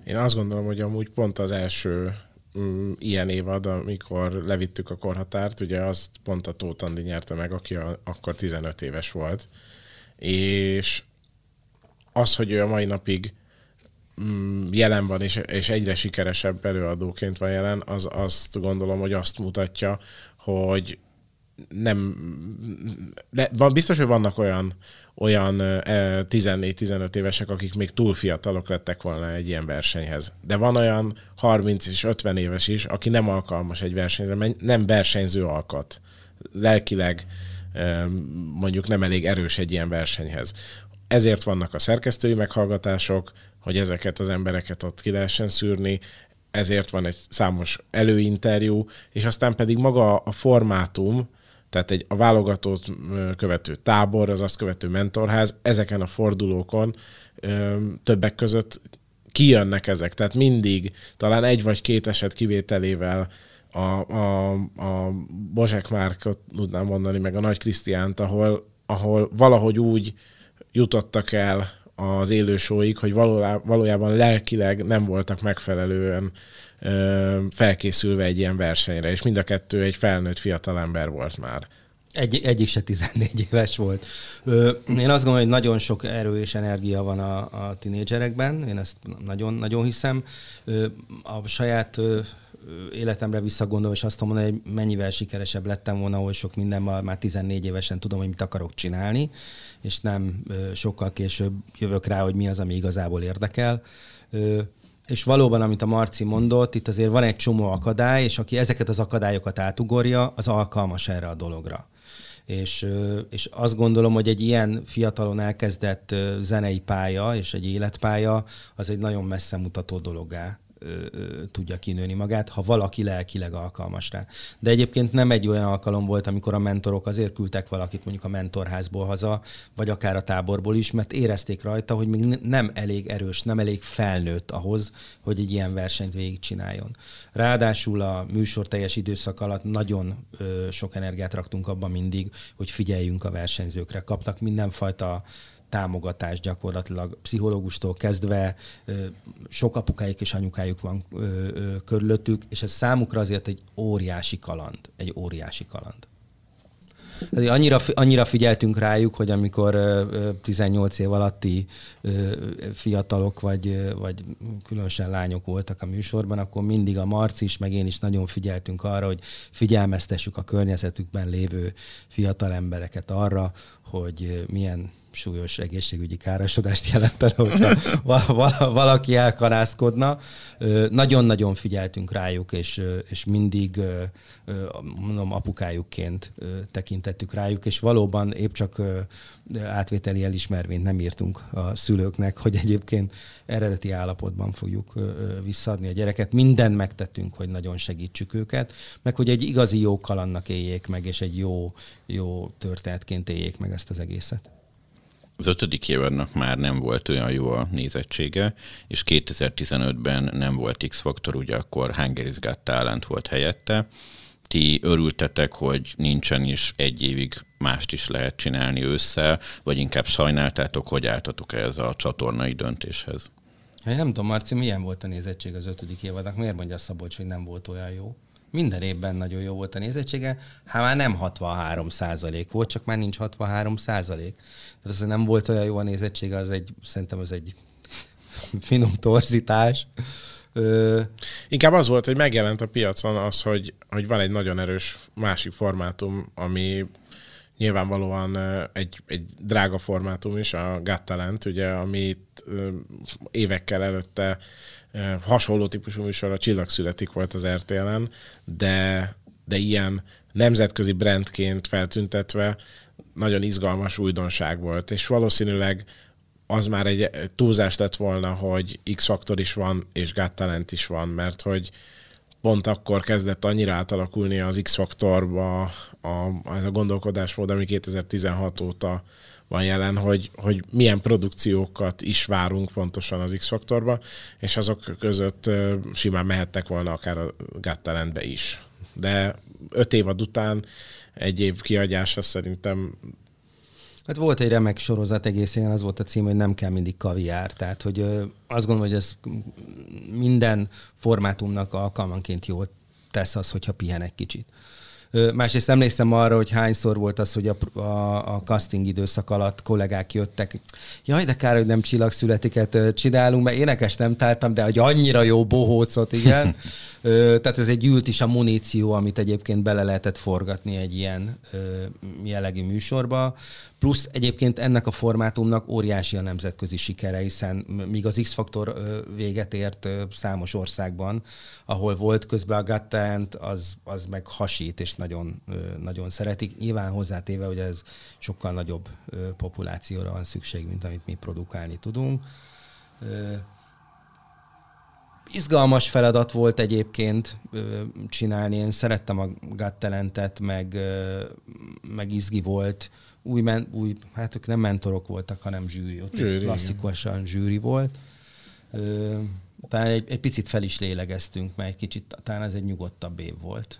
Én azt gondolom, hogy amúgy pont az első mm, ilyen évad, amikor levittük a korhatárt, ugye azt pont a Tóth Andi nyerte meg, aki a, akkor 15 éves volt. És az, hogy ő a mai napig jelen van, és, és egyre sikeresebb előadóként van jelen, az azt gondolom, hogy azt mutatja, hogy nem, de van, biztos, hogy vannak olyan, olyan 14-15 évesek, akik még túl fiatalok lettek volna egy ilyen versenyhez. De van olyan 30 és 50 éves is, aki nem alkalmas egy versenyre, nem versenyző alkat. Lelkileg mondjuk nem elég erős egy ilyen versenyhez. Ezért vannak a szerkesztői meghallgatások, hogy ezeket az embereket ott ki lehessen szűrni, ezért van egy számos előinterjú, és aztán pedig maga a formátum, tehát egy, a válogatót követő tábor, az azt követő mentorház, ezeken a fordulókon többek között kijönnek ezek. Tehát mindig, talán egy vagy két eset kivételével a, a, a Bozsek Márkot tudnám mondani, meg a Nagy Krisztiánt, ahol, ahol valahogy úgy jutottak el az élősóik, hogy valójában lelkileg nem voltak megfelelően felkészülve egy ilyen versenyre, és mind a kettő egy felnőtt fiatal ember volt már. Egy, egyik se 14 éves volt. Én azt gondolom, hogy nagyon sok erő és energia van a, a tinédzserekben, én ezt nagyon, nagyon hiszem. A saját életemre visszagondolva, és azt mondom, hogy mennyivel sikeresebb lettem volna, ahol sok minden már 14 évesen tudom, hogy mit akarok csinálni, és nem sokkal később jövök rá, hogy mi az, ami igazából érdekel. És valóban, amit a Marci mondott, itt azért van egy csomó akadály, és aki ezeket az akadályokat átugorja, az alkalmas erre a dologra. És, és azt gondolom, hogy egy ilyen fiatalon elkezdett zenei pálya és egy életpálya az egy nagyon messze mutató dologgá tudja kinőni magát, ha valaki lelkileg alkalmas rá. De egyébként nem egy olyan alkalom volt, amikor a mentorok azért küldtek valakit mondjuk a mentorházból haza, vagy akár a táborból is, mert érezték rajta, hogy még nem elég erős, nem elég felnőtt ahhoz, hogy egy ilyen versenyt végigcsináljon. Ráadásul a műsor teljes időszak alatt nagyon sok energiát raktunk abban mindig, hogy figyeljünk a versenyzőkre. Kaptak mindenfajta támogatás gyakorlatilag pszichológustól kezdve, sok apukájuk és anyukájuk van körülöttük, és ez számukra azért egy óriási kaland, egy óriási kaland. Annyira, annyira figyeltünk rájuk, hogy amikor 18 év alatti fiatalok, vagy, vagy különösen lányok voltak a műsorban, akkor mindig a Marci is, meg én is nagyon figyeltünk arra, hogy figyelmeztessük a környezetükben lévő fiatal embereket arra, hogy milyen súlyos egészségügyi károsodást jelentene, hogyha [laughs] valaki elkarászkodna. Nagyon-nagyon figyeltünk rájuk, és, és mindig mondom, apukájukként tekintettük rájuk, és valóban épp csak átvételi elismervényt nem írtunk a szülőknek, hogy egyébként eredeti állapotban fogjuk visszaadni a gyereket. Mindent megtettünk, hogy nagyon segítsük őket, meg hogy egy igazi jó kalannak éljék meg, és egy jó, jó történetként éljék meg ezt az egészet. Az ötödik évadnak már nem volt olyan jó a nézettsége, és 2015-ben nem volt X-faktor, ugye akkor Hungary's Got Talent volt helyette. Ti örültetek, hogy nincsen is egy évig mást is lehet csinálni ősszel, vagy inkább sajnáltátok, hogy álltatok ez a csatornai döntéshez? Én nem tudom, Marci, milyen volt a nézettség az ötödik évadnak? Miért mondja Szabolcs, hogy nem volt olyan jó? Minden évben nagyon jó volt a nézettsége. Hát már nem 63 százalék volt, csak már nincs 63 százalék. Tehát az, nem volt olyan jó a nézettsége, az egy, szerintem az egy [laughs] finom torzítás. Ö... Inkább az volt, hogy megjelent a piacon az, hogy, hogy van egy nagyon erős másik formátum, ami nyilvánvalóan egy, egy drága formátum is, a Got Talent, ugye, amit évekkel előtte hasonló típusú műsor a Csillag születik volt az RTL-en, de, de ilyen nemzetközi brandként feltüntetve nagyon izgalmas újdonság volt, és valószínűleg az már egy túlzás lett volna, hogy X-faktor is van, és Got Talent is van, mert hogy pont akkor kezdett annyira átalakulni az X-faktorba a, az a gondolkodásmód, ami 2016 óta van jelen, hogy, hogy milyen produkciókat is várunk pontosan az X-faktorba, és azok között simán mehettek volna akár a Got Talentbe is. De öt évad után egy év kiagyása szerintem Hát volt egy remek sorozat egész az volt a cím, hogy nem kell mindig kaviár. Tehát, hogy ö, azt gondolom, hogy ez minden formátumnak alkalmanként jót tesz az, hogyha pihen egy kicsit. Másrészt emlékszem arra, hogy hányszor volt az, hogy a, a, a casting időszak alatt kollégák jöttek. Jaj, de kár, hogy nem csillagszületiket csinálunk, mert énekes nem találtam, de hogy annyira jó bohócot, igen. [laughs] Tehát ez egy gyűlt is a muníció, amit egyébként bele lehetett forgatni egy ilyen jellegű műsorba. Plusz egyébként ennek a formátumnak óriási a nemzetközi sikere, hiszen míg az X-faktor véget ért számos országban, ahol volt közben a Gattent, az, az meg hasít, és nagyon, nagyon szeretik. Nyilván hozzátéve, hogy ez sokkal nagyobb populációra van szükség, mint amit mi produkálni tudunk. Izgalmas feladat volt egyébként csinálni. Én szerettem a Gattelentet, meg, meg izgi volt új, men, új, hát ők nem mentorok voltak, hanem zsűri. Ott zsűri klasszikusan zsűri volt. Talán egy, egy picit fel is lélegeztünk, mert egy kicsit, talán ez egy nyugodtabb év volt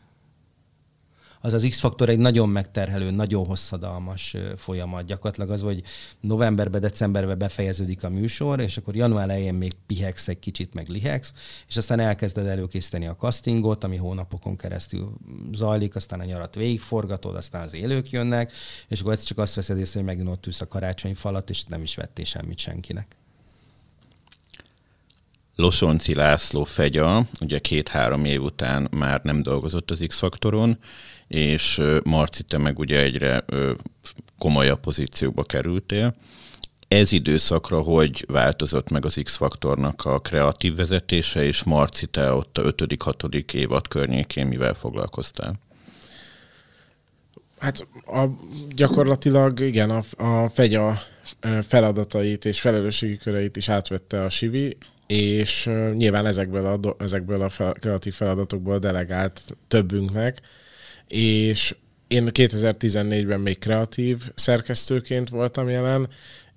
az az X-faktor egy nagyon megterhelő, nagyon hosszadalmas folyamat. Gyakorlatilag az, hogy novemberben, decemberben befejeződik a műsor, és akkor január elején még pihex egy kicsit, meg lihex, és aztán elkezded előkészíteni a castingot, ami hónapokon keresztül zajlik, aztán a nyarat végigforgatod, aztán az élők jönnek, és akkor csak azt veszed észre, hogy megint ott ülsz a karácsony falat, és nem is vettél semmit senkinek. Losonci László Fegya, ugye két-három év után már nem dolgozott az X-faktoron, és Marci, te meg ugye egyre komolyabb pozícióba kerültél. Ez időszakra hogy változott meg az X-faktornak a kreatív vezetése, és Marci, te ott a 5.-6. évad környékén mivel foglalkoztál? Hát a, gyakorlatilag igen, a, a fegya feladatait és felelősségi köreit is átvette a Sivi, és nyilván ezekből a, ezekből a fel, kreatív feladatokból delegált többünknek, és én 2014-ben még kreatív szerkesztőként voltam jelen,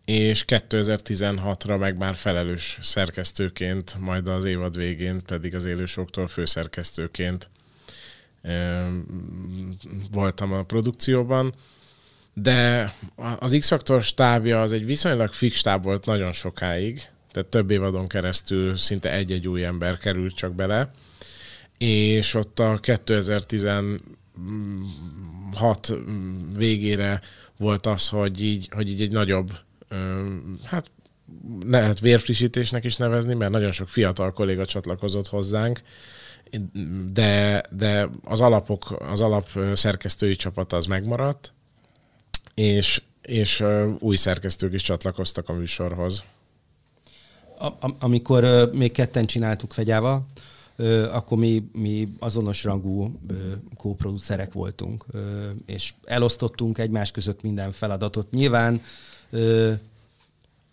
és 2016-ra meg már felelős szerkesztőként, majd az évad végén pedig az élősoktól főszerkesztőként voltam a produkcióban. De az X-Factor stábja az egy viszonylag fix stáb volt nagyon sokáig, tehát több évadon keresztül szinte egy-egy új ember került csak bele, és ott a 2016 végére volt az, hogy így, hogy így egy nagyobb, hát lehet vérfrissítésnek is nevezni, mert nagyon sok fiatal kolléga csatlakozott hozzánk, de, de az alapok, az alap szerkesztői csapat az megmaradt, és, és új szerkesztők is csatlakoztak a műsorhoz. A, amikor még ketten csináltuk Fegyával, akkor mi, mi azonos rangú kóproducerek voltunk, és elosztottunk egymás között minden feladatot. Nyilván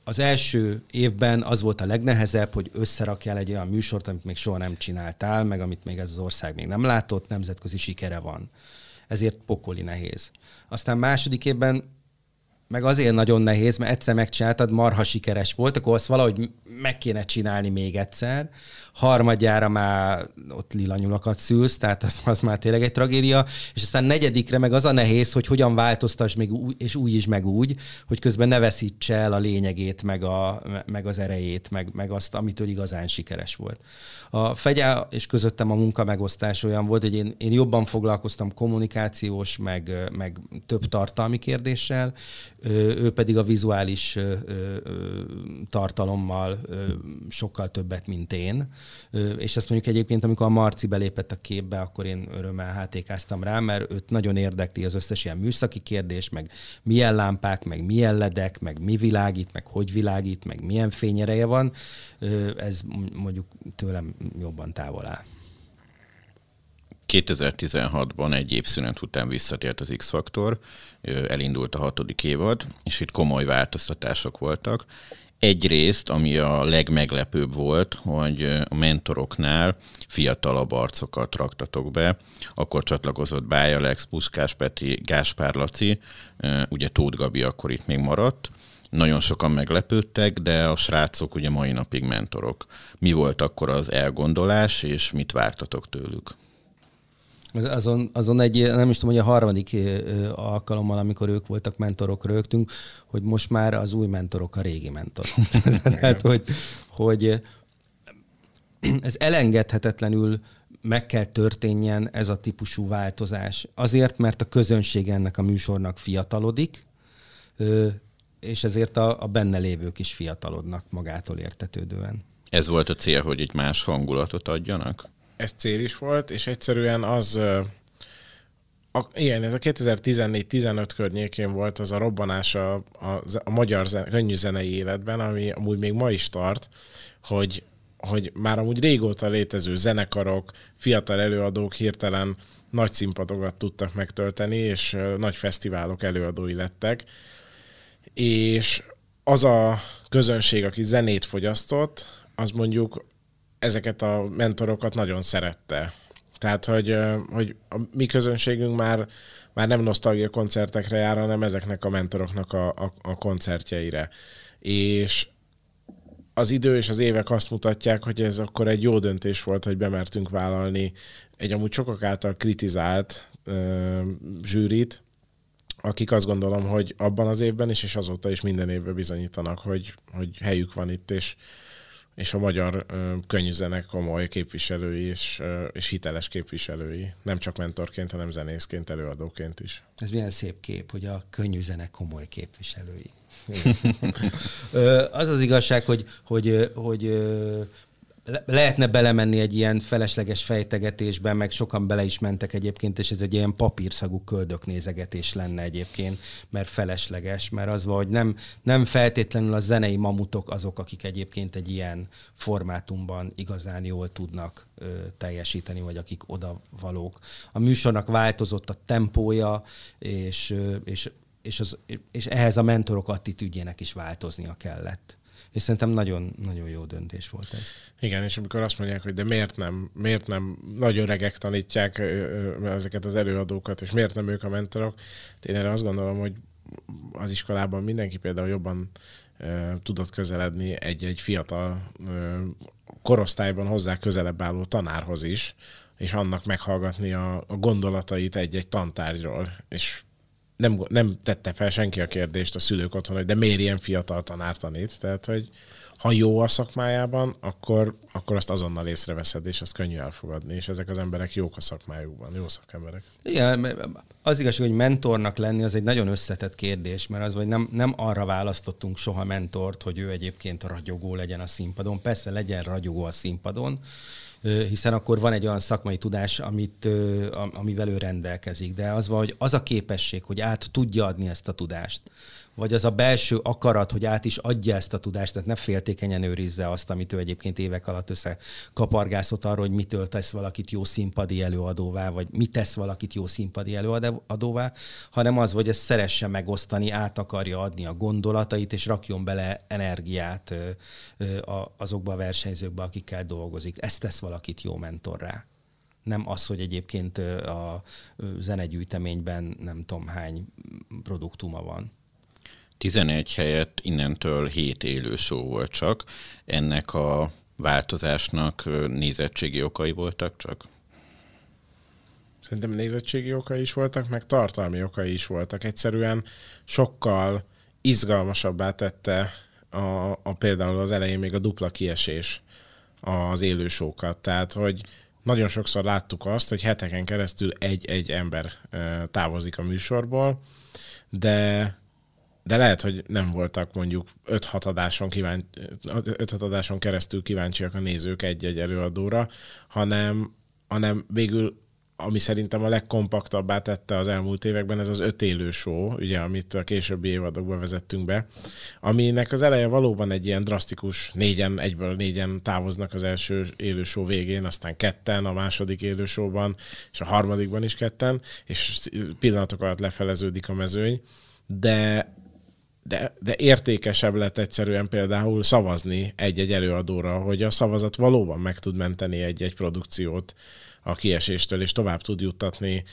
az első évben az volt a legnehezebb, hogy összerakjál egy olyan műsort, amit még soha nem csináltál, meg amit még ez az ország még nem látott, nemzetközi sikere van. Ezért pokoli nehéz. Aztán második évben meg azért nagyon nehéz, mert egyszer megcsináltad, marha sikeres volt, akkor azt valahogy meg kéne csinálni még egyszer. Harmadjára már ott lila nyulakat szülsz, tehát az, az már tényleg egy tragédia, és aztán negyedikre meg az a nehéz, hogy hogyan változtass még új, és úgy is meg úgy, hogy közben ne veszítse el a lényegét, meg, a, meg az erejét, meg, meg azt, amitől igazán sikeres volt. A fegyá és közöttem a munka megosztás olyan volt, hogy én, én jobban foglalkoztam kommunikációs, meg, meg több tartalmi kérdéssel, ő pedig a vizuális tartalommal sokkal többet, mint én. És ezt mondjuk egyébként, amikor a Marci belépett a képbe, akkor én örömmel hátékáztam rá, mert őt nagyon érdekli az összes ilyen műszaki kérdés, meg milyen lámpák, meg milyen ledek, meg mi világít, meg hogy világít, meg milyen fényereje van. Ez mondjuk tőlem jobban távol áll. 2016-ban egy évszünet után visszatért az X-Faktor, elindult a hatodik évad, és itt komoly változtatások voltak. Egyrészt, ami a legmeglepőbb volt, hogy a mentoroknál fiatalabb arcokat raktatok be. Akkor csatlakozott Bája Alex, Puskás Peti, Gáspár Laci, ugye Tóth Gabi akkor itt még maradt. Nagyon sokan meglepődtek, de a srácok ugye mai napig mentorok. Mi volt akkor az elgondolás, és mit vártatok tőlük? Azon, azon egy, nem is tudom, hogy a harmadik alkalommal, amikor ők voltak mentorok, rögtünk, hogy most már az új mentorok a régi mentorok. [laughs] Tehát, hogy, hogy ez elengedhetetlenül meg kell történjen ez a típusú változás. Azért, mert a közönség ennek a műsornak fiatalodik, és ezért a, a benne lévők is fiatalodnak magától értetődően. Ez volt a cél, hogy egy más hangulatot adjanak? ez cél is volt, és egyszerűen az, a, igen, ez a 2014-15 környékén volt az a robbanás a, a, a magyar zene, könnyű zenei életben, ami amúgy még ma is tart, hogy, hogy már amúgy régóta létező zenekarok, fiatal előadók hirtelen nagy színpadokat tudtak megtölteni, és nagy fesztiválok előadói lettek. És az a közönség, aki zenét fogyasztott, az mondjuk ezeket a mentorokat nagyon szerette. Tehát, hogy, hogy a mi közönségünk már, már nem nosztalgia koncertekre jár, hanem ezeknek a mentoroknak a, a, a koncertjeire. És az idő és az évek azt mutatják, hogy ez akkor egy jó döntés volt, hogy bemertünk vállalni egy amúgy sokak által kritizált zsűrit, akik azt gondolom, hogy abban az évben is, és azóta is minden évben bizonyítanak, hogy, hogy helyük van itt, és, és a magyar ö, könnyűzenek komoly képviselői és, ö, és hiteles képviselői. Nem csak mentorként, hanem zenészként, előadóként is. Ez milyen szép kép, hogy a könnyűzenek komoly képviselői. az az igazság, hogy, hogy, hogy lehetne belemenni egy ilyen felesleges fejtegetésbe, meg sokan bele is mentek egyébként, és ez egy ilyen papírszagú köldöknézegetés lenne egyébként, mert felesleges, mert az van, hogy nem, nem feltétlenül a zenei mamutok azok, akik egyébként egy ilyen formátumban igazán jól tudnak ö, teljesíteni, vagy akik oda valók. A műsornak változott a tempója, és, és, és, az, és ehhez a mentorok attitűdjének is változnia kellett és szerintem nagyon, nagyon jó döntés volt ez. Igen, és amikor azt mondják, hogy de miért nem, miért nem nagyon regek tanítják ezeket az előadókat, és miért nem ők a mentorok, én erre azt gondolom, hogy az iskolában mindenki például jobban tudott közeledni egy-egy fiatal korosztályban hozzá közelebb álló tanárhoz is, és annak meghallgatni a, a gondolatait egy-egy tantárgyról, és nem, nem tette fel senki a kérdést a szülők otthon, hogy de miért ilyen fiatal tanár tanít. Tehát, hogy ha jó a szakmájában, akkor, akkor azt azonnal észreveszed, és azt könnyű elfogadni, és ezek az emberek jók a szakmájukban, jó szakemberek. Igen, az igazság, hogy mentornak lenni, az egy nagyon összetett kérdés, mert az, hogy nem, nem arra választottunk soha mentort, hogy ő egyébként ragyogó legyen a színpadon. Persze legyen ragyogó a színpadon, hiszen akkor van egy olyan szakmai tudás, amit, amivel ő rendelkezik. De az van, hogy az a képesség, hogy át tudja adni ezt a tudást, vagy az a belső akarat, hogy át is adja ezt a tudást, tehát ne féltékenyen őrizze azt, amit ő egyébként évek alatt össze kapargászott arról, hogy mitől tesz valakit jó színpadi előadóvá, vagy mit tesz valakit jó színpadi előadóvá, hanem az, hogy ezt szeresse megosztani, át akarja adni a gondolatait, és rakjon bele energiát azokba a versenyzőkbe, akikkel dolgozik. Ez tesz valakit jó mentorrá nem az, hogy egyébként a zenegyűjteményben nem tudom hány produktuma van. 11 helyett innentől 7 élő show volt csak. Ennek a változásnak nézettségi okai voltak csak? Szerintem nézettségi okai is voltak, meg tartalmi okai is voltak. Egyszerűen sokkal izgalmasabbá tette a, a például az elején még a dupla kiesés az élősókat. Tehát, hogy nagyon sokszor láttuk azt, hogy heteken keresztül egy-egy ember távozik a műsorból, de de lehet, hogy nem voltak mondjuk 5-6 adáson, kíván, 5-6 adáson keresztül kíváncsiak a nézők egy-egy előadóra, hanem, hanem végül ami szerintem a legkompaktabbá tette az elmúlt években, ez az öt élő show, ugye, amit a későbbi évadokban vezettünk be, aminek az eleje valóban egy ilyen drasztikus, négyen, egyből négyen távoznak az első élő show végén, aztán ketten a második élő showban, és a harmadikban is ketten, és pillanatok alatt lefeleződik a mezőny, de de, de értékesebb lett egyszerűen például szavazni egy-egy előadóra, hogy a szavazat valóban meg tud menteni egy-egy produkciót a kieséstől, és tovább tud juttatni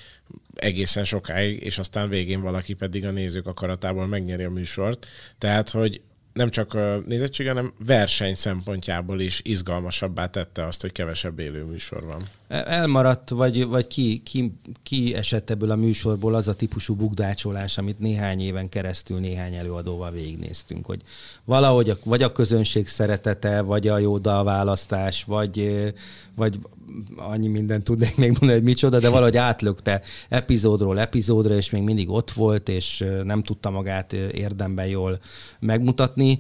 egészen sokáig, és aztán végén valaki pedig a nézők akaratából megnyeri a műsort. Tehát, hogy nem csak nézettség, hanem verseny szempontjából is izgalmasabbá tette azt, hogy kevesebb élő műsor van. Elmaradt, vagy, vagy ki, ki, ki esett ebből a műsorból az a típusú bugdácsolás, amit néhány éven keresztül néhány előadóval végignéztünk, hogy valahogy a, vagy a közönség szeretete, vagy a jó dalválasztás, vagy, vagy annyi mindent tudnék még mondani, hogy micsoda, de valahogy átlökte epizódról epizódra, és még mindig ott volt, és nem tudta magát érdemben jól megmutatni.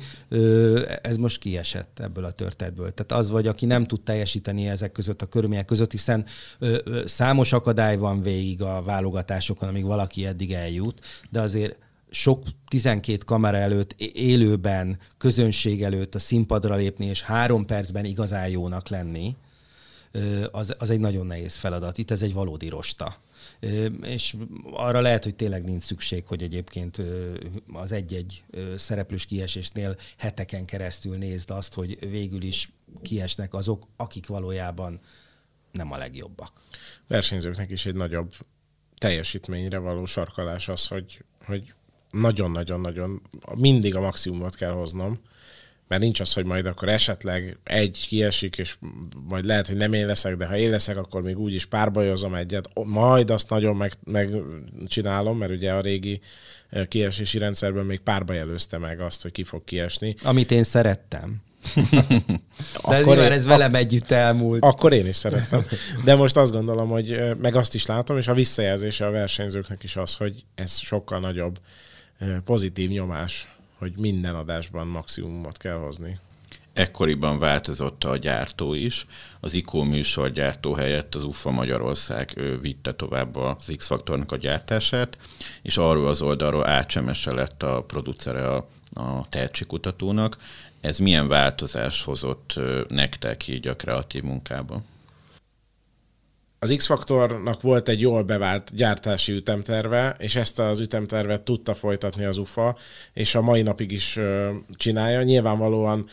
Ez most kiesett ebből a történetből. Tehát az vagy, aki nem tud teljesíteni ezek között a körülmények között, hiszen számos akadály van végig a válogatásokon, amíg valaki eddig eljut, de azért sok 12 kamera előtt, élőben, közönség előtt a színpadra lépni, és három percben igazán jónak lenni, az, az egy nagyon nehéz feladat. Itt ez egy valódi rosta. És arra lehet, hogy tényleg nincs szükség, hogy egyébként az egy-egy szereplős kiesésnél heteken keresztül nézd azt, hogy végül is kiesnek azok, akik valójában nem a legjobbak. Versenyzőknek is egy nagyobb teljesítményre való sarkalás az, hogy, hogy nagyon-nagyon-nagyon mindig a maximumot kell hoznom, mert nincs az, hogy majd akkor esetleg egy kiesik, és majd lehet, hogy nem én leszek, de ha én leszek, akkor még úgy is párbajozom egyet, majd azt nagyon meg, megcsinálom, mert ugye a régi kiesési rendszerben még párba jelözte meg azt, hogy ki fog kiesni. Amit én szerettem. [laughs] De ez, én, ez velem együtt elmúlt. Akkor én is szerettem. De most azt gondolom, hogy meg azt is látom, és a visszajelzése a versenyzőknek is az, hogy ez sokkal nagyobb pozitív nyomás hogy minden adásban maximumot kell hozni. Ekkoriban változott a gyártó is. Az ICO műsorgyártó helyett az UFA Magyarország vitte tovább az X-faktornak a gyártását, és arról az oldalról átsemese lett a producere a, a tehetségkutatónak. Ez milyen változás hozott nektek így a kreatív munkában? Az X-Faktornak volt egy jól bevált gyártási ütemterve, és ezt az ütemtervet tudta folytatni az UFA, és a mai napig is csinálja. Nyilvánvalóan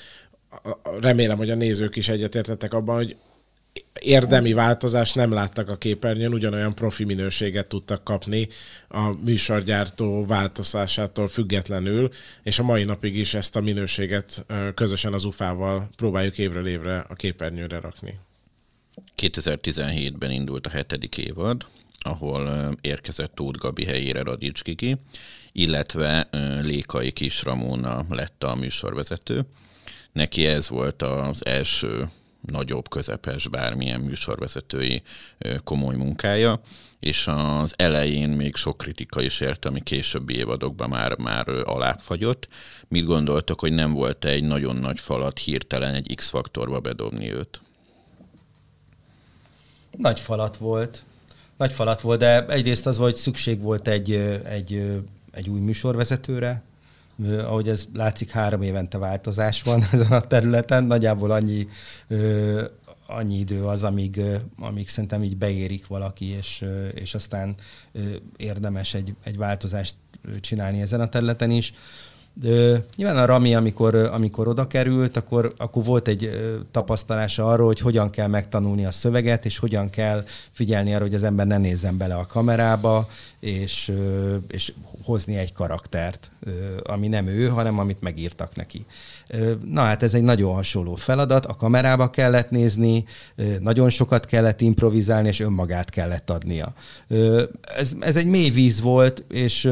remélem, hogy a nézők is egyetértettek abban, hogy érdemi változást nem láttak a képernyőn, ugyanolyan profi minőséget tudtak kapni a műsorgyártó változásától függetlenül, és a mai napig is ezt a minőséget közösen az UFA-val próbáljuk évről évre a képernyőre rakni. 2017-ben indult a hetedik évad, ahol érkezett Tóth Gabi helyére Radics Kiki, illetve Lékai Kis Ramóna lett a műsorvezető. Neki ez volt az első nagyobb, közepes, bármilyen műsorvezetői komoly munkája, és az elején még sok kritika is érte, ami későbbi évadokban már, már alábbfagyott. Mit gondoltok, hogy nem volt egy nagyon nagy falat hirtelen egy X-faktorba bedobni őt? Nagy falat volt. Nagy falat volt, de egyrészt az volt, hogy szükség volt egy, egy, egy új műsorvezetőre, ahogy ez látszik, három évente változás van [laughs] ezen a területen. Nagyjából annyi, annyi idő az, amíg, amíg szerintem így beérik valaki, és, és aztán érdemes egy, egy változást csinálni ezen a területen is. De, nyilván a Rami, amikor, amikor oda került, akkor, akkor volt egy tapasztalása arról, hogy hogyan kell megtanulni a szöveget, és hogyan kell figyelni arra, hogy az ember ne nézzen bele a kamerába, és, és hozni egy karaktert, ami nem ő, hanem amit megírtak neki. Na hát ez egy nagyon hasonló feladat, a kamerába kellett nézni, nagyon sokat kellett improvizálni, és önmagát kellett adnia. Ez, ez egy mély víz volt, és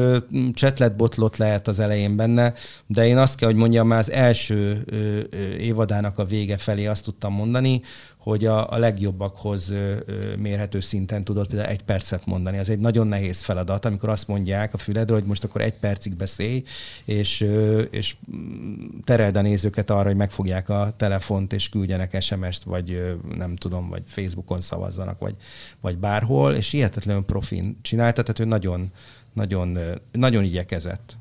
csetlet botlott lehet az elején benne, de én azt kell, hogy mondjam, már az első évadának a vége felé azt tudtam mondani, hogy a, a legjobbakhoz mérhető szinten tudott például egy percet mondani. Ez egy nagyon nehéz feladat, amikor azt mondják a füledre, hogy most akkor egy percig beszélj, és, és tereld a nézőket arra, hogy megfogják a telefont, és küldjenek SMS-t, vagy nem tudom, vagy Facebookon szavazzanak, vagy, vagy bárhol, és hihetetlenül profin csinálta, tehát ő nagyon, nagyon, nagyon igyekezett.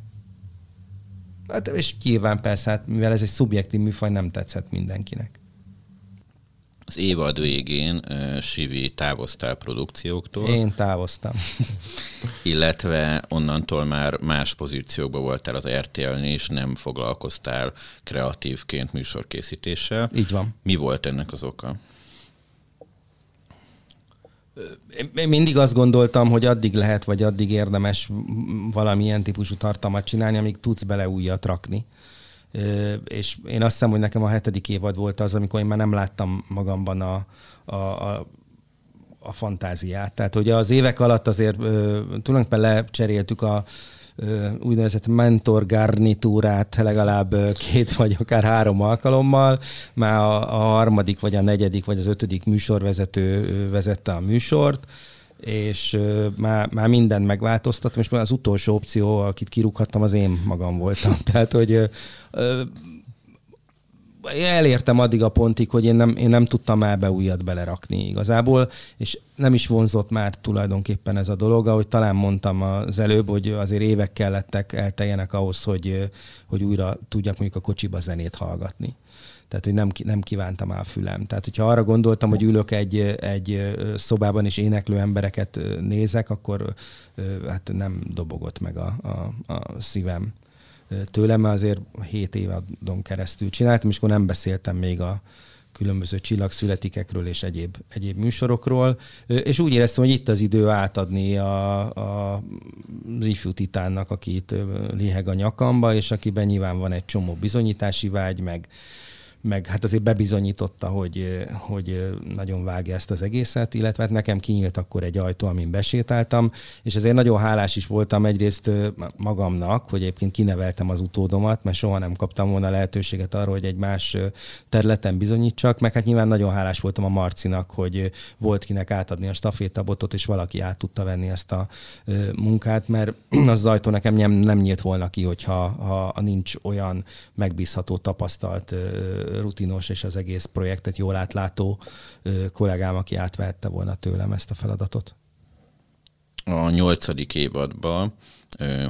Hát, és nyilván persze, hát, mivel ez egy szubjektív műfaj, nem tetszett mindenkinek. Az évad végén uh, Sivi távoztál produkcióktól. Én távoztam. [laughs] illetve onnantól már más pozíciókban voltál az RTL-nél, és nem foglalkoztál kreatívként műsorkészítéssel. Így van. Mi volt ennek az oka? Én mindig azt gondoltam, hogy addig lehet, vagy addig érdemes valamilyen típusú tartalmat csinálni, amíg tudsz bele újat rakni és én azt hiszem, hogy nekem a hetedik évad volt az, amikor én már nem láttam magamban a, a, a a fantáziát. Tehát hogy az évek alatt azért tulajdonképpen lecseréltük a úgynevezett mentor garnitúrát legalább két vagy akár három alkalommal. Már a, a harmadik, vagy a negyedik, vagy az ötödik műsorvezető vezette a műsort és már, már mindent megváltoztattam, és az utolsó opció, akit kirúghattam, az én magam voltam. [laughs] Tehát, hogy elértem addig a pontig, hogy én nem, én nem tudtam már be újat belerakni igazából, és nem is vonzott már tulajdonképpen ez a dolog, ahogy talán mondtam az előbb, hogy azért évek kellettek, elteljenek ahhoz, hogy, hogy újra tudjak mondjuk a kocsiba zenét hallgatni tehát hogy nem, nem kívántam a fülem. Tehát, hogyha arra gondoltam, hogy ülök egy, egy szobában és éneklő embereket nézek, akkor hát nem dobogott meg a, a, a szívem tőlem, azért 7 évadon keresztül csináltam, és akkor nem beszéltem még a különböző csillagszületikekről és egyéb, egyéb műsorokról, és úgy éreztem, hogy itt az idő átadni a, a, az ifjú titánnak, aki itt léheg a nyakamba, és akiben nyilván van egy csomó bizonyítási vágy, meg, meg hát azért bebizonyította, hogy, hogy nagyon vágja ezt az egészet, illetve hát nekem kinyílt akkor egy ajtó, amin besétáltam, és ezért nagyon hálás is voltam egyrészt magamnak, hogy egyébként kineveltem az utódomat, mert soha nem kaptam volna lehetőséget arra, hogy egy más területen bizonyítsak, meg hát nyilván nagyon hálás voltam a Marcinak, hogy volt kinek átadni a stafétabotot, és valaki át tudta venni ezt a munkát, mert [clears throat] az ajtó nekem nem, nem nyílt volna ki, hogyha ha nincs olyan megbízható tapasztalt rutinos és az egész projektet jól átlátó kollégám, aki átvehette volna tőlem ezt a feladatot. A nyolcadik évadban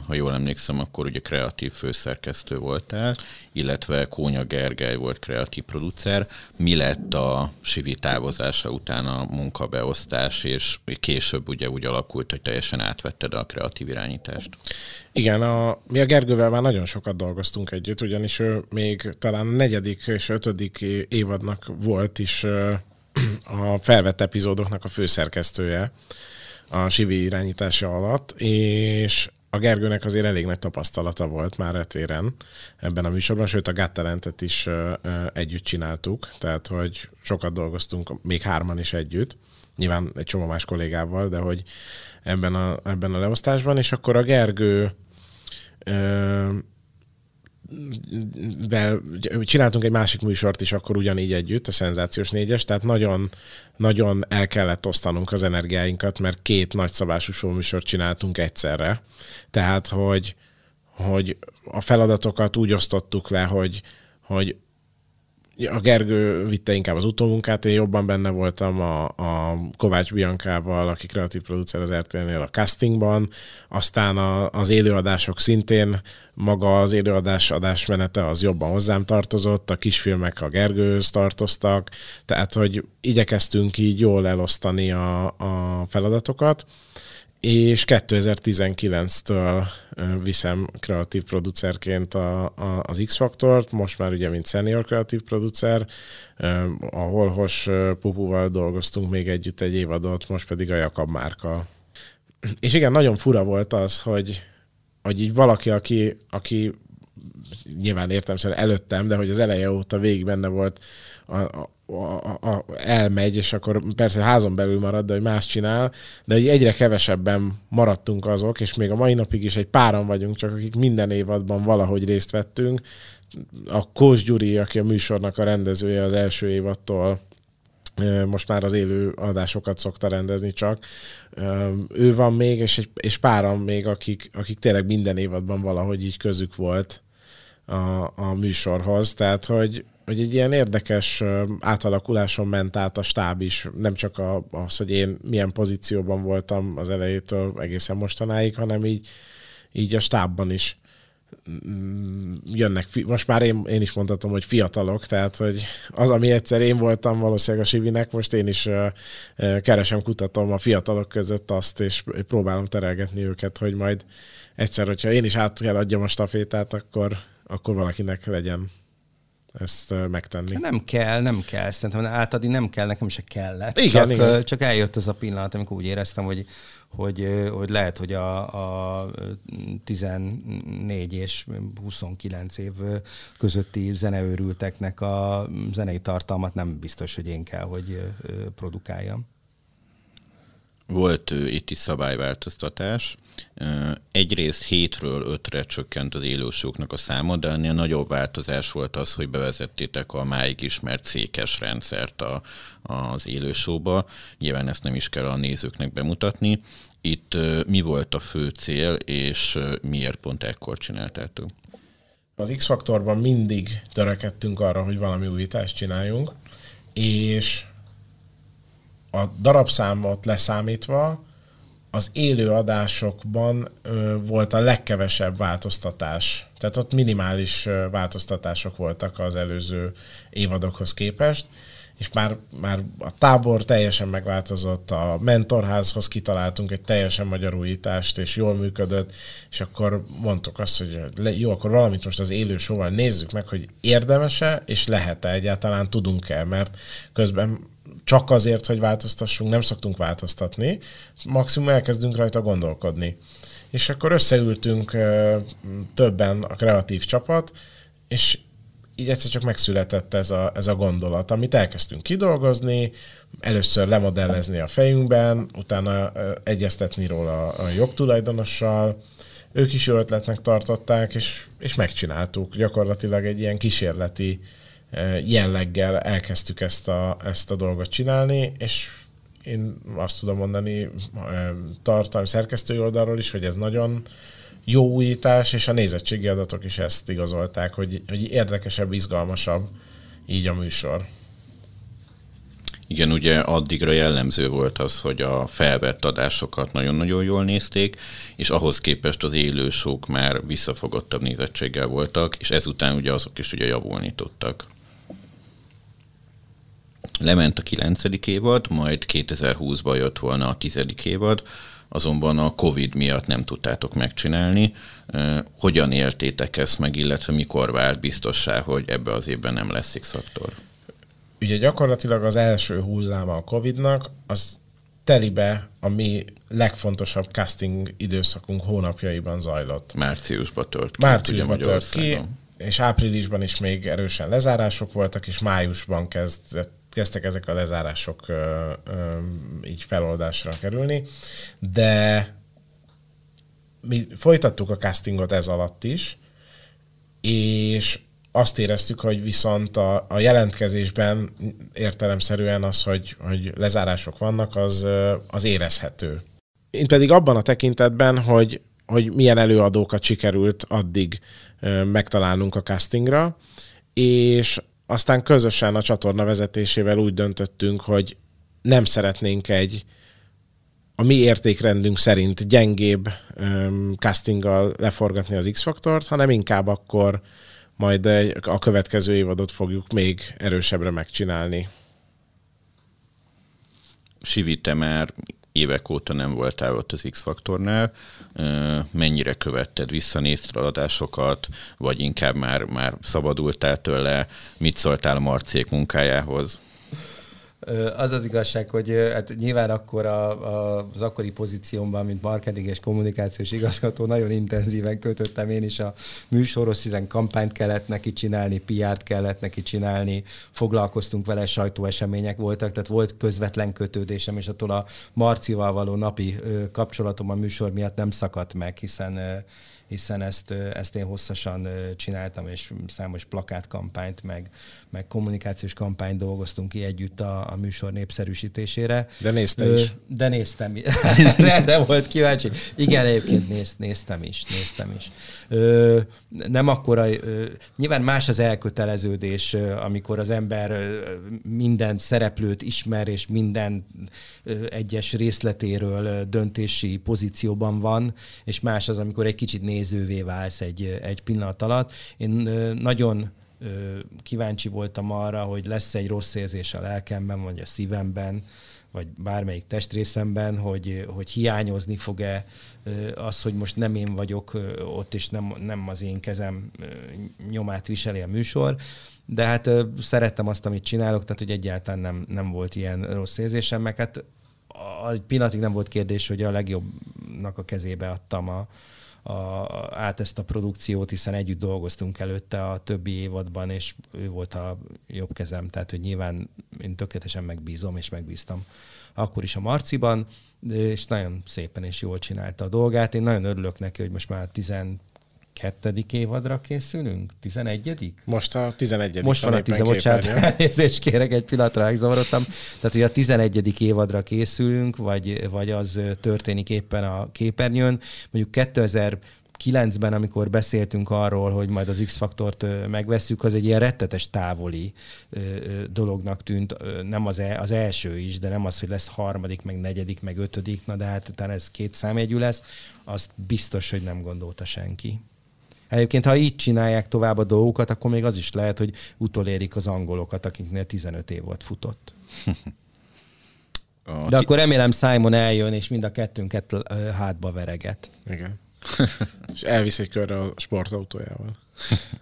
ha jól emlékszem, akkor ugye kreatív főszerkesztő voltál, illetve Kónya Gergely volt kreatív producer. Mi lett a Sivi távozása után a munkabeosztás, és később ugye úgy alakult, hogy teljesen átvetted a kreatív irányítást? Igen, a, mi a Gergővel már nagyon sokat dolgoztunk együtt, ugyanis ő még talán a negyedik és ötödik évadnak volt is a felvett epizódoknak a főszerkesztője a Sivi irányítása alatt, és a Gergőnek azért elég nagy tapasztalata volt már etéren ebben a műsorban, sőt a Gattalentet is együtt csináltuk, tehát hogy sokat dolgoztunk, még hárman is együtt, nyilván egy csomó más kollégával, de hogy ebben a, ebben a leosztásban, és akkor a Gergő de csináltunk egy másik műsort is akkor ugyanígy együtt, a Szenzációs négyes, tehát nagyon, nagyon el kellett osztanunk az energiáinkat, mert két nagyszabású műsort csináltunk egyszerre. Tehát, hogy, hogy a feladatokat úgy osztottuk le, hogy, hogy a Gergő vitte inkább az utómunkát, én jobban benne voltam a, a Kovács Biankával, aki kreatív producer az RTL-nél a castingban, aztán a, az élőadások szintén, maga az élőadás adásmenete az jobban hozzám tartozott, a kisfilmek a Gergőhöz tartoztak, tehát hogy igyekeztünk így jól elosztani a, a feladatokat, és 2019-től viszem kreatív producerként a, a, az X-Faktort, most már ugye mint senior kreatív producer, a Holhos Pupuval dolgoztunk még együtt egy évadot, most pedig a Jakab márka. És igen, nagyon fura volt az, hogy, hogy így valaki, aki, aki nyilván értem szerint előttem, de hogy az eleje óta végig benne volt, a, a, a, a, elmegy, és akkor persze házon belül marad, de hogy más csinál, de hogy egyre kevesebben maradtunk azok, és még a mai napig is egy páran vagyunk, csak akik minden évadban valahogy részt vettünk. A Kós Gyuri, aki a műsornak a rendezője az első évadtól, most már az élő adásokat szokta rendezni csak. Ő van még, és, egy, és páran még, akik, akik tényleg minden évadban valahogy így közük volt a, a műsorhoz. Tehát, hogy, hogy egy ilyen érdekes átalakuláson ment át a stáb is, nem csak a, az, hogy én milyen pozícióban voltam az elejétől egészen mostanáig, hanem így, így a stábban is jönnek, most már én, én is mondhatom, hogy fiatalok, tehát hogy az, ami egyszer én voltam valószínűleg a Sivinek, most én is keresem, kutatom a fiatalok között azt, és próbálom terelgetni őket, hogy majd egyszer, hogyha én is át kell adjam a stafétát, akkor, akkor valakinek legyen ezt megtenni. Nem kell, nem kell. Szerintem átadni nem kell, nekem se kellett. Igen, csak, igen. csak eljött az a pillanat, amikor úgy éreztem, hogy, hogy, hogy lehet, hogy a, a 14 és 29 év közötti zeneőrülteknek a zenei tartalmat nem biztos, hogy én kell, hogy produkáljam. Volt itt is szabályváltoztatás. Egyrészt hétről ötre csökkent az élősóknak a száma, de ennél nagyobb változás volt az, hogy bevezettétek a máig ismert székes rendszert a, az élősóba. Nyilván ezt nem is kell a nézőknek bemutatni. Itt mi volt a fő cél, és miért pont ekkor csináltátok? Az X-faktorban mindig törekedtünk arra, hogy valami újítást csináljunk, és a darabszámot leszámítva az élő adásokban ö, volt a legkevesebb változtatás. Tehát ott minimális ö, változtatások voltak az előző évadokhoz képest, és már, már a tábor teljesen megváltozott, a mentorházhoz kitaláltunk egy teljesen magyar újítást, és jól működött, és akkor mondtuk azt, hogy jó, akkor valamit most az élő showval nézzük meg, hogy érdemese, és lehet-e egyáltalán, tudunk-e, mert közben csak azért, hogy változtassunk, nem szoktunk változtatni, maximum elkezdünk rajta gondolkodni. És akkor összeültünk többen a kreatív csapat, és így egyszer csak megszületett ez a, ez a gondolat, amit elkezdtünk kidolgozni, először lemodellezni a fejünkben, utána egyeztetni róla a jogtulajdonossal, ők is jó ötletnek tartották, és, és megcsináltuk. Gyakorlatilag egy ilyen kísérleti jelleggel elkezdtük ezt a, ezt a dolgot csinálni, és én azt tudom mondani tartalmi szerkesztői oldalról is, hogy ez nagyon jó újítás, és a nézettségi adatok is ezt igazolták, hogy, hogy érdekesebb, izgalmasabb így a műsor. Igen, ugye addigra jellemző volt az, hogy a felvett adásokat nagyon-nagyon jól nézték, és ahhoz képest az élősók már visszafogottabb nézettséggel voltak, és ezután ugye azok is ugye javulni tudtak. Lement a kilencedik évad, majd 2020-ban jött volna a tizedik évad, azonban a Covid miatt nem tudtátok megcsinálni. Hogyan éltétek ezt meg, illetve mikor vált biztossá, hogy ebbe az évben nem lesz X-faktor? Ugye gyakorlatilag az első hulláma a Covidnak, az telibe a mi legfontosabb casting időszakunk hónapjaiban zajlott. Márciusban tört ki. Márciusban tört ki, és áprilisban is még erősen lezárások voltak, és májusban kezdett kezdtek ezek a lezárások ö, ö, így feloldásra kerülni, de mi folytattuk a castingot ez alatt is, és azt éreztük, hogy viszont a, a jelentkezésben értelemszerűen az, hogy, hogy lezárások vannak, az, az érezhető. Én pedig abban a tekintetben, hogy, hogy milyen előadókat sikerült addig megtalálnunk a castingra, és aztán közösen a csatorna vezetésével úgy döntöttünk, hogy nem szeretnénk egy a mi értékrendünk szerint gyengébb um, castinggal leforgatni az X-faktort, hanem inkább akkor majd a következő évadot fogjuk még erősebbre megcsinálni. Sivi, te már évek óta nem voltál ott az X-faktornál, mennyire követted, visszanézted adásokat, vagy inkább már, már szabadultál tőle, mit szóltál a Marcék munkájához? Az az igazság, hogy hát nyilván akkor a, a, az akkori pozíciómban, mint marketing és kommunikációs igazgató, nagyon intenzíven kötöttem én is a műsoros, hiszen kampányt kellett neki csinálni, PR-t kellett neki csinálni, foglalkoztunk vele, sajtóesemények voltak, tehát volt közvetlen kötődésem, és attól a Marcival való napi kapcsolatom a műsor miatt nem szakadt meg, hiszen hiszen ezt, ezt én hosszasan csináltam, és számos plakátkampányt, meg, meg kommunikációs kampányt dolgoztunk ki együtt a, a műsor népszerűsítésére. De néztem is. De néztem. Erre [laughs] volt kíváncsi. Igen, egyébként néz, néztem is, néztem is. Ö, nem akkora, ö, nyilván más az elköteleződés, amikor az ember minden szereplőt ismer, és minden egyes részletéről döntési pozícióban van, és más az, amikor egy kicsit nézővé válsz egy, egy pillanat alatt. Én nagyon kíváncsi voltam arra, hogy lesz egy rossz érzés a lelkemben, vagy a szívemben, vagy bármelyik testrészemben, hogy, hogy hiányozni fog-e az, hogy most nem én vagyok ott, és nem, nem az én kezem nyomát viseli a műsor. De hát szerettem azt, amit csinálok, tehát hogy egyáltalán nem, nem volt ilyen rossz érzésem, meg hát egy pillanatig nem volt kérdés, hogy a legjobbnak a kezébe adtam a, a, át ezt a produkciót, hiszen együtt dolgoztunk előtte a többi évadban, és ő volt a jobb kezem, tehát hogy nyilván én tökéletesen megbízom, és megbíztam akkor is a Marciban, és nagyon szépen és jól csinálta a dolgát. Én nagyon örülök neki, hogy most már 10 kettedik évadra készülünk? Tizenegyedik? Most a tizenegyedik. Most van a tizen, bocsánat, [laughs] elnézést kérek, egy pillanatra megzavarodtam. Tehát, hogy a tizenegyedik évadra készülünk, vagy, vagy az történik éppen a képernyőn. Mondjuk 2000 9-ben, amikor beszéltünk arról, hogy majd az X-faktort megveszük, az egy ilyen rettetes távoli dolognak tűnt. Nem az, el, az első is, de nem az, hogy lesz harmadik, meg negyedik, meg ötödik, na de hát utána ez két számjegyű lesz, azt biztos, hogy nem gondolta senki. Egyébként, ha így csinálják tovább a dolgokat, akkor még az is lehet, hogy utolérik az angolokat, akiknél 15 év volt futott. [laughs] De akkor remélem Simon eljön, és mind a kettőnket hátba vereget. Igen. [laughs] és elvisz egy körre a sportautójával.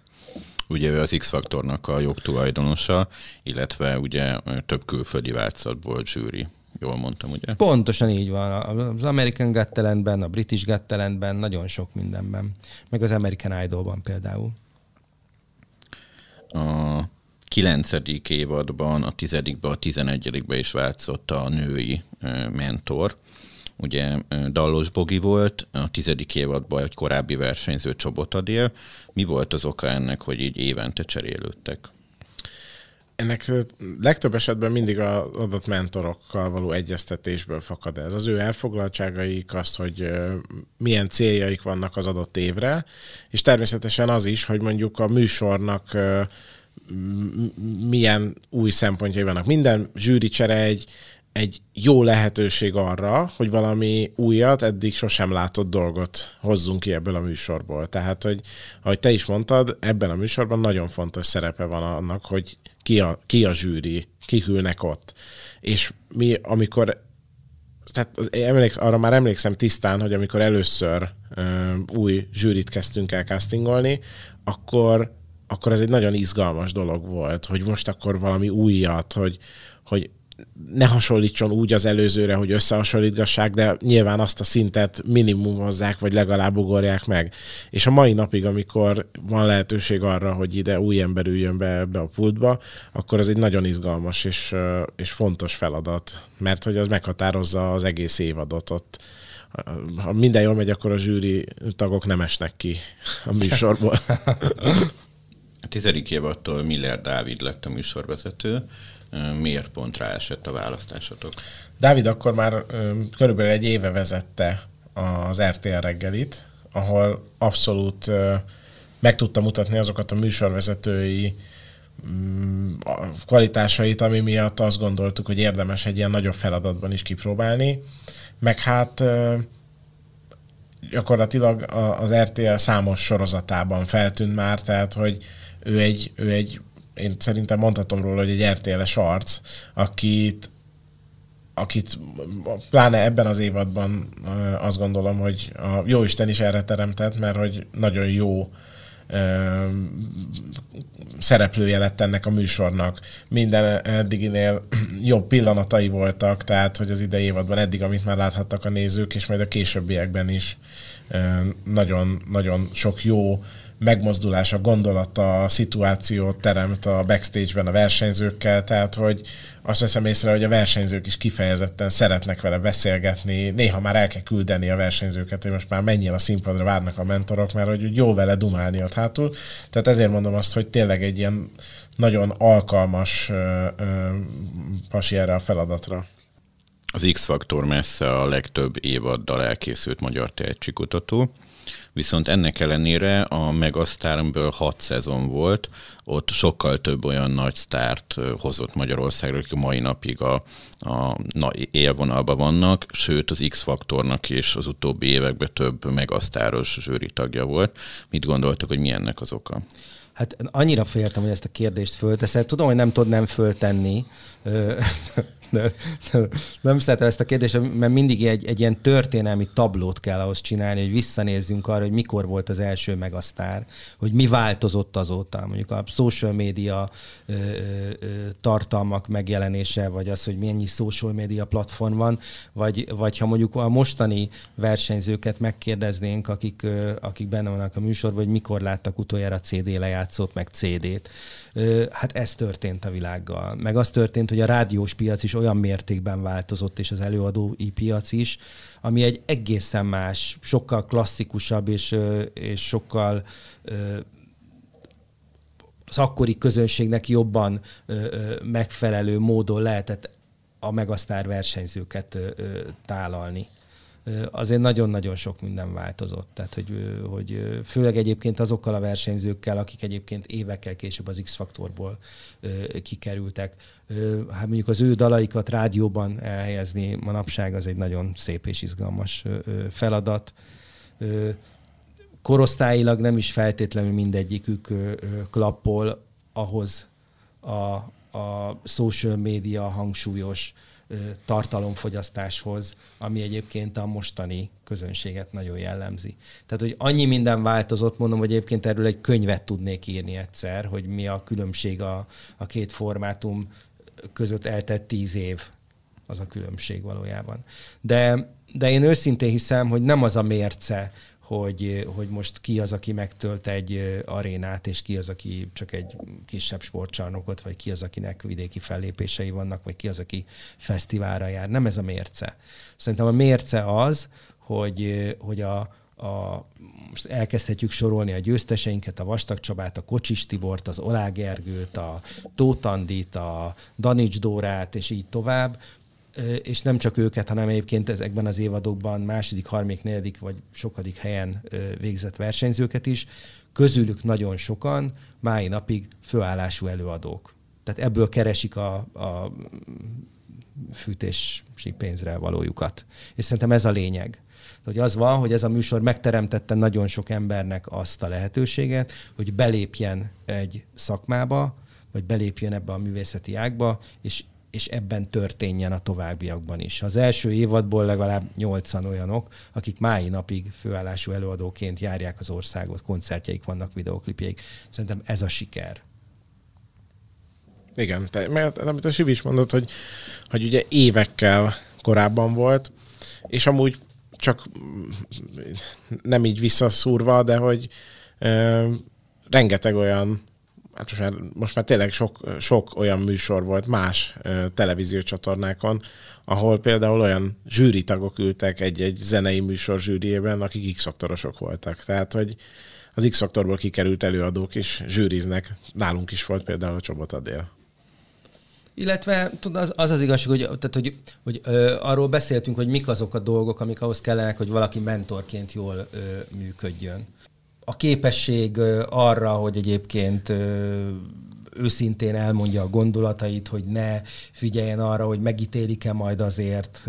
[laughs] ugye ő az X-faktornak a jogtulajdonosa, illetve ugye több külföldi változatból zsűri Jól mondtam, ugye? Pontosan így van. Az American Got Talentben, a British Got Talentben, nagyon sok mindenben. Meg az American Idolban például. A kilencedik évadban, a tizedikben, a tizenegyedikben is változott a női mentor. Ugye Dallos Bogi volt, a tizedik évadban egy korábbi versenyző Csobotadél. Mi volt az oka ennek, hogy így évente cserélődtek? Ennek legtöbb esetben mindig az adott mentorokkal való egyeztetésből fakad ez. Az ő elfoglaltságaik, azt, hogy milyen céljaik vannak az adott évre, és természetesen az is, hogy mondjuk a műsornak milyen új szempontjai vannak. Minden zsűricsere egy, egy jó lehetőség arra, hogy valami újat, eddig sosem látott dolgot hozzunk ki ebből a műsorból. Tehát, hogy ahogy te is mondtad, ebben a műsorban nagyon fontos szerepe van annak, hogy ki a, ki a zsűri, kik ott. És mi, amikor tehát az, emléksz, arra már emlékszem tisztán, hogy amikor először ö, új zsűrit kezdtünk el castingolni, akkor, akkor ez egy nagyon izgalmas dolog volt, hogy most akkor valami újat, hogy, hogy ne hasonlítson úgy az előzőre, hogy összehasonlítgassák, de nyilván azt a szintet minimumozzák, vagy legalább ugorják meg. És a mai napig, amikor van lehetőség arra, hogy ide új ember üljön be ebbe a pultba, akkor ez egy nagyon izgalmas és, és fontos feladat, mert hogy az meghatározza az egész évadot ott. Ha minden jól megy, akkor a zsűri tagok nem esnek ki a műsorból. A tizedik évattól Miller Dávid lett a műsorvezető miért pont rá esett a választásotok? Dávid akkor már körülbelül egy éve vezette az RTL reggelit, ahol abszolút meg tudta mutatni azokat a műsorvezetői mm, kvalitásait, ami miatt azt gondoltuk, hogy érdemes egy ilyen nagyobb feladatban is kipróbálni. Meg hát gyakorlatilag az RTL számos sorozatában feltűnt már, tehát hogy ő egy, ő egy én szerintem mondhatom róla, hogy egy RTL-es arc, akit akit pláne ebben az évadban azt gondolom, hogy a Jóisten is erre teremtett, mert hogy nagyon jó szereplője lett ennek a műsornak. Minden eddiginél [clears throat] jobb pillanatai voltak, tehát hogy az idei évadban eddig, amit már láthattak a nézők, és majd a későbbiekben is nagyon, nagyon sok jó megmozdulás, a gondolata, a szituációt teremt a backstage-ben a versenyzőkkel, tehát hogy azt veszem észre, hogy a versenyzők is kifejezetten szeretnek vele beszélgetni, néha már el kell küldeni a versenyzőket, hogy most már menjél a színpadra, várnak a mentorok, mert hogy jó vele dumálni ott hátul. Tehát ezért mondom azt, hogy tényleg egy ilyen nagyon alkalmas ö, ö, pasi erre a feladatra. Az X-Faktor messze a legtöbb évaddal elkészült magyar tehetségkutató. Viszont ennek ellenére a Megasztármből hat szezon volt, ott sokkal több olyan nagy sztárt hozott Magyarországra, akik a mai napig a, a na, élvonalban vannak, sőt az X-faktornak is az utóbbi években több megasztáros zsűri tagja volt. Mit gondoltak, hogy mi ennek az oka? Hát annyira féltem, hogy ezt a kérdést fölteszed. Tudom, hogy nem tudnám föltenni, nem szeretem ezt a kérdést, mert mindig egy, egy ilyen történelmi tablót kell ahhoz csinálni, hogy visszanézzünk arra, hogy mikor volt az első megasztár, hogy mi változott azóta. Mondjuk a social media ö, ö, tartalmak megjelenése, vagy az, hogy mennyi social media platform van, vagy, vagy ha mondjuk a mostani versenyzőket megkérdeznénk, akik, ö, akik benne vannak a műsorban, hogy mikor láttak utoljára CD lejátszót, meg CD-t Hát ez történt a világgal. Meg az történt, hogy a rádiós piac is olyan mértékben változott, és az előadói piac is, ami egy egészen más, sokkal klasszikusabb, és, és sokkal az akkori közönségnek jobban megfelelő módon lehetett a megasztár versenyzőket tálalni azért nagyon-nagyon sok minden változott. Tehát, hogy, hogy főleg egyébként azokkal a versenyzőkkel, akik egyébként évekkel később az X-faktorból kikerültek. Hát mondjuk az ő dalaikat rádióban elhelyezni manapság az egy nagyon szép és izgalmas feladat. Korosztályilag nem is feltétlenül mindegyikük klappol ahhoz a, a social média hangsúlyos tartalomfogyasztáshoz, ami egyébként a mostani közönséget nagyon jellemzi. Tehát, hogy annyi minden változott, mondom, hogy egyébként erről egy könyvet tudnék írni egyszer, hogy mi a különbség a, a két formátum között eltett tíz év az a különbség valójában. De, de én őszintén hiszem, hogy nem az a mérce, hogy, hogy most ki az, aki megtölt egy arénát, és ki az, aki csak egy kisebb sportcsarnokot, vagy ki az, akinek vidéki fellépései vannak, vagy ki az, aki fesztiválra jár. Nem ez a mérce. Szerintem a mérce az, hogy, hogy a, a, most elkezdhetjük sorolni a győzteseinket, a Vastag Csabát, a Kocsis Tibort, az Olá Gergőt, a Tótandit, a Danics Dórát, és így tovább, és nem csak őket, hanem egyébként ezekben az évadokban második, harmadik, negyedik vagy sokadik helyen végzett versenyzőket is, közülük nagyon sokan mái napig főállású előadók. Tehát ebből keresik a, a fűtési pénzre valójukat. És szerintem ez a lényeg. Hogy az van, hogy ez a műsor megteremtette nagyon sok embernek azt a lehetőséget, hogy belépjen egy szakmába, vagy belépjen ebbe a művészeti ágba, és és ebben történjen a továbbiakban is. Az első évadból legalább nyolcan olyanok, akik mái napig főállású előadóként járják az országot, koncertjeik vannak, videoklipjeik. Szerintem ez a siker. Igen, te, mert amit a Sivi is mondott, hogy, hogy ugye évekkel korábban volt, és amúgy csak nem így visszaszúrva, de hogy ö, rengeteg olyan hát most már, most már tényleg sok, sok olyan műsor volt más televíziócsatornákon, ahol például olyan zsűritagok ültek egy-egy zenei műsor zsűriében, akik x voltak. Tehát, hogy az X-faktorból kikerült előadók is zsűriznek. Nálunk is volt például a Csobot Adél. Illetve tud, az, az az igazság, hogy, tehát, hogy, hogy ö, arról beszéltünk, hogy mik azok a dolgok, amik ahhoz kellenek, hogy valaki mentorként jól ö, működjön a képesség arra, hogy egyébként őszintén elmondja a gondolatait, hogy ne figyeljen arra, hogy megítélik-e majd azért,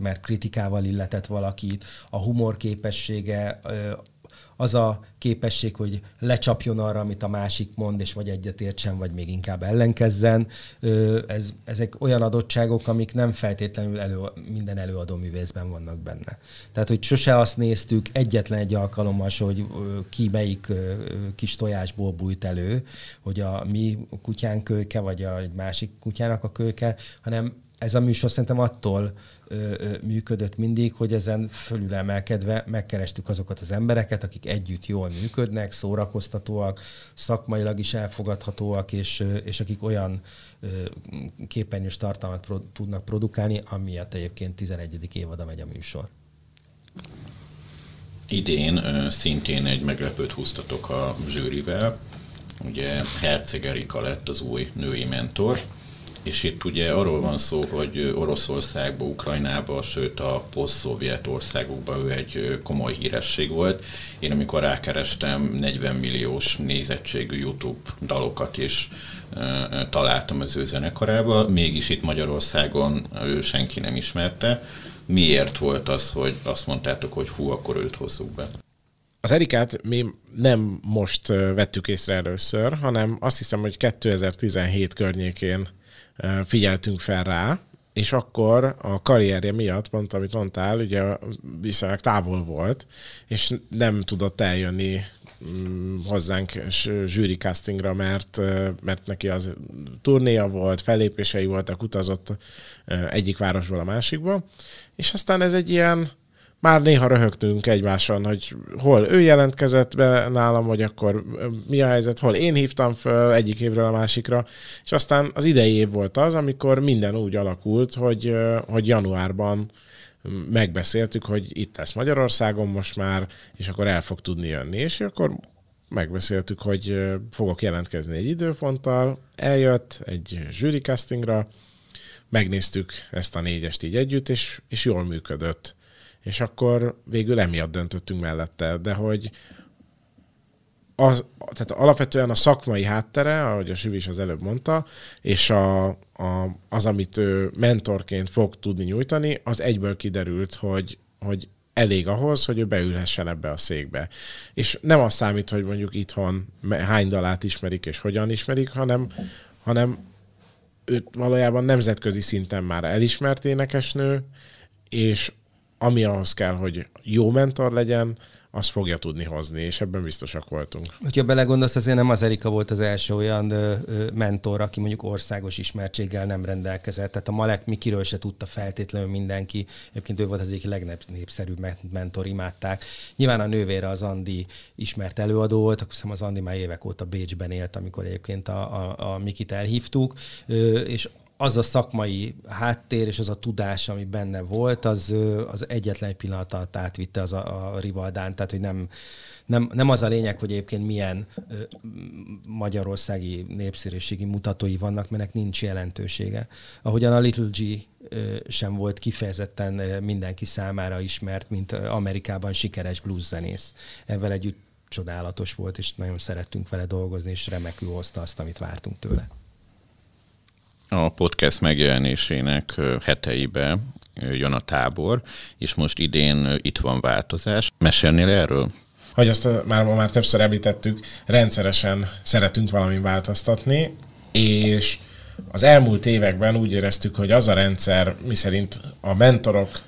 mert kritikával illetett valakit, a humor képessége, az a képesség, hogy lecsapjon arra, amit a másik mond, és vagy egyetértsen, vagy még inkább ellenkezzen. Ez, ezek olyan adottságok, amik nem feltétlenül elő, minden előadó művészben vannak benne. Tehát, hogy sose azt néztük egyetlen egy alkalommal, hogy ki melyik kis tojásból bújt elő, hogy a mi kutyánk kölyke, vagy a, másik kutyának a kölyke, hanem ez a műsor szerintem attól működött mindig, hogy ezen fölülemelkedve megkerestük azokat az embereket, akik együtt jól működnek, szórakoztatóak, szakmailag is elfogadhatóak, és, és akik olyan képernyős tartalmat pro, tudnak produkálni, amiatt egyébként 11. évada megy a műsor. Idén szintén egy meglepőt húztatok a zsűrivel. Ugye Herceg Erika lett az új női mentor, és itt ugye arról van szó, hogy Oroszországba, Ukrajnába, sőt a poszt-szovjet országokban ő egy komoly híresség volt. Én amikor rákerestem 40 milliós nézettségű YouTube dalokat is találtam az ő zenekarába, mégis itt Magyarországon ő senki nem ismerte. Miért volt az, hogy azt mondtátok, hogy hú, akkor őt hozzuk be? Az Erikát mi nem most vettük észre először, hanem azt hiszem, hogy 2017 környékén figyeltünk fel rá, és akkor a karrierje miatt, pont amit mondtál, ugye viszonylag távol volt, és nem tudott eljönni mm, hozzánk zsűri castingra, mert, mert neki az turnéja volt, fellépései voltak, utazott egyik városból a másikba, és aztán ez egy ilyen már néha röhögtünk egymáson, hogy hol ő jelentkezett be nálam, vagy akkor mi a helyzet, hol én hívtam föl egyik évről a másikra, és aztán az idei év volt az, amikor minden úgy alakult, hogy, hogy januárban megbeszéltük, hogy itt lesz Magyarországon most már, és akkor el fog tudni jönni, és akkor megbeszéltük, hogy fogok jelentkezni egy időponttal, eljött egy zsűri castingra, megnéztük ezt a négyest így együtt, és, és jól működött és akkor végül emiatt döntöttünk mellette, de hogy az, tehát alapvetően a szakmai háttere, ahogy a Sivi is az előbb mondta, és a, a, az, amit ő mentorként fog tudni nyújtani, az egyből kiderült, hogy, hogy elég ahhoz, hogy ő beülhessen ebbe a székbe. És nem az számít, hogy mondjuk itthon hány dalát ismerik és hogyan ismerik, hanem, hanem őt valójában nemzetközi szinten már elismert énekesnő, és ami ahhoz kell, hogy jó mentor legyen, azt fogja tudni hozni, és ebben biztosak voltunk. Hogyha belegondolsz, azért nem az Erika volt az első olyan ö, ö, mentor, aki mondjuk országos ismertséggel nem rendelkezett. Tehát a Malek Mikiről se tudta feltétlenül mindenki. Egyébként ő volt az egyik legnépszerűbb mentor, imádták. Nyilván a nővére az Andi ismert előadó volt, akkor hiszem az Andi már évek óta Bécsben élt, amikor egyébként a, a, a Mikit elhívtuk, ö, és az a szakmai háttér és az a tudás, ami benne volt, az, az egyetlen pillanat alatt átvitte az a, a Rivaldán, tehát hogy nem, nem, nem az a lényeg, hogy egyébként milyen ö, magyarországi népszerűségi mutatói vannak, mert nincs jelentősége. Ahogyan a Little G ö, sem volt kifejezetten mindenki számára ismert, mint Amerikában sikeres blueszenész. Ezzel együtt csodálatos volt, és nagyon szerettünk vele dolgozni, és remekül hozta azt, amit vártunk tőle a podcast megjelenésének heteibe jön a tábor, és most idén itt van változás. Mesélnél erről? Hogy azt már, már többször említettük, rendszeresen szeretünk valami változtatni, és az elmúlt években úgy éreztük, hogy az a rendszer, miszerint a mentorok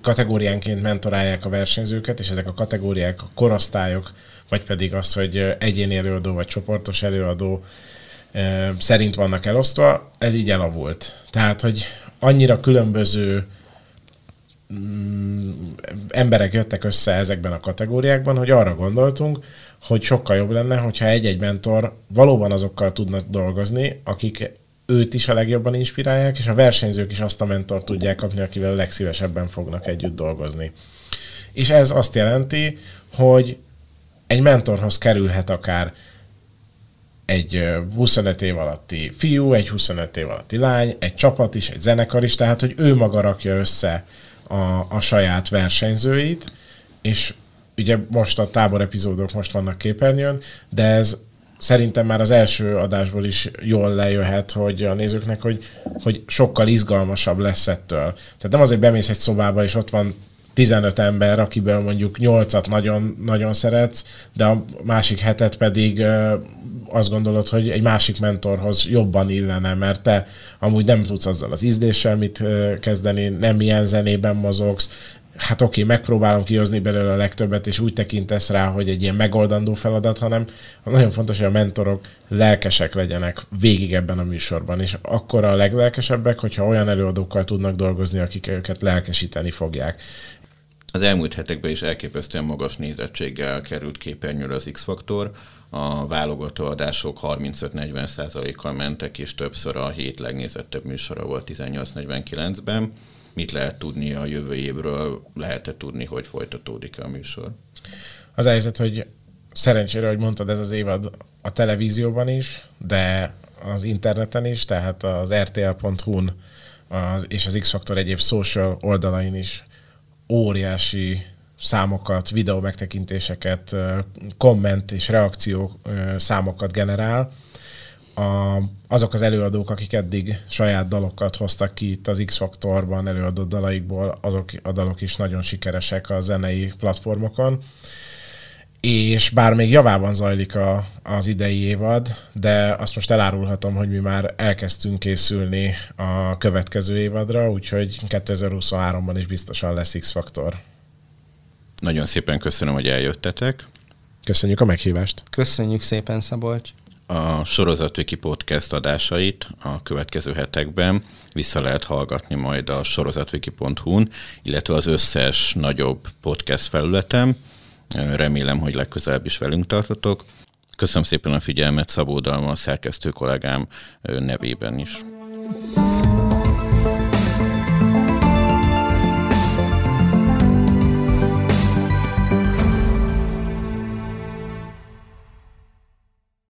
kategóriánként mentorálják a versenyzőket, és ezek a kategóriák a korosztályok, vagy pedig az, hogy egyéni előadó vagy csoportos előadó szerint vannak elosztva, ez így elavult. Tehát, hogy annyira különböző mm, emberek jöttek össze ezekben a kategóriákban, hogy arra gondoltunk, hogy sokkal jobb lenne, hogyha egy-egy mentor valóban azokkal tudna dolgozni, akik őt is a legjobban inspirálják, és a versenyzők is azt a mentor tudják kapni, akivel a legszívesebben fognak együtt dolgozni. És ez azt jelenti, hogy egy mentorhoz kerülhet akár egy 25 év alatti fiú, egy 25 év alatti lány, egy csapat is, egy zenekar is, tehát hogy ő maga rakja össze a, a saját versenyzőit, és ugye most a tábor epizódok most vannak képernyőn, de ez szerintem már az első adásból is jól lejöhet, hogy a nézőknek, hogy, hogy sokkal izgalmasabb lesz ettől. Tehát nem azért bemész egy szobába, és ott van 15 ember, akiből mondjuk 8-at nagyon, nagyon szeretsz, de a másik hetet pedig azt gondolod, hogy egy másik mentorhoz jobban illene, mert te amúgy nem tudsz azzal az ízléssel mit kezdeni, nem ilyen zenében mozogsz, hát oké, megpróbálom kihozni belőle a legtöbbet, és úgy tekintesz rá, hogy egy ilyen megoldandó feladat, hanem nagyon fontos, hogy a mentorok lelkesek legyenek végig ebben a műsorban, és akkor a leglelkesebbek, hogyha olyan előadókkal tudnak dolgozni, akik őket lelkesíteni fogják. Az elmúlt hetekben is elképesztően magas nézettséggel került képernyőre az X-faktor, a válogató adások 35-40%-kal mentek, és többször a hét legnézettebb műsora volt 18-49-ben mit lehet tudni a jövő évről, lehet-e tudni, hogy folytatódik a műsor? Az helyzet, hogy szerencsére, hogy mondtad, ez az évad a televízióban is, de az interneten is, tehát az rtl.hu-n az, és az X-Factor egyéb social oldalain is óriási számokat, videó megtekintéseket, komment és reakció számokat generál, a, azok az előadók, akik eddig saját dalokat hoztak ki itt az X-Faktorban előadott dalaikból, azok a dalok is nagyon sikeresek a zenei platformokon. És bár még javában zajlik a, az idei évad, de azt most elárulhatom, hogy mi már elkezdtünk készülni a következő évadra, úgyhogy 2023-ban is biztosan lesz X-Faktor. Nagyon szépen köszönöm, hogy eljöttetek. Köszönjük a meghívást. Köszönjük szépen, Szabolcs a Sorozatviki podcast adásait a következő hetekben vissza lehet hallgatni majd a sorozatviki.hu-n, illetve az összes nagyobb podcast felületem. Remélem, hogy legközelebb is velünk tartotok. Köszönöm szépen a figyelmet Szabó Dalma, a szerkesztő kollégám nevében is.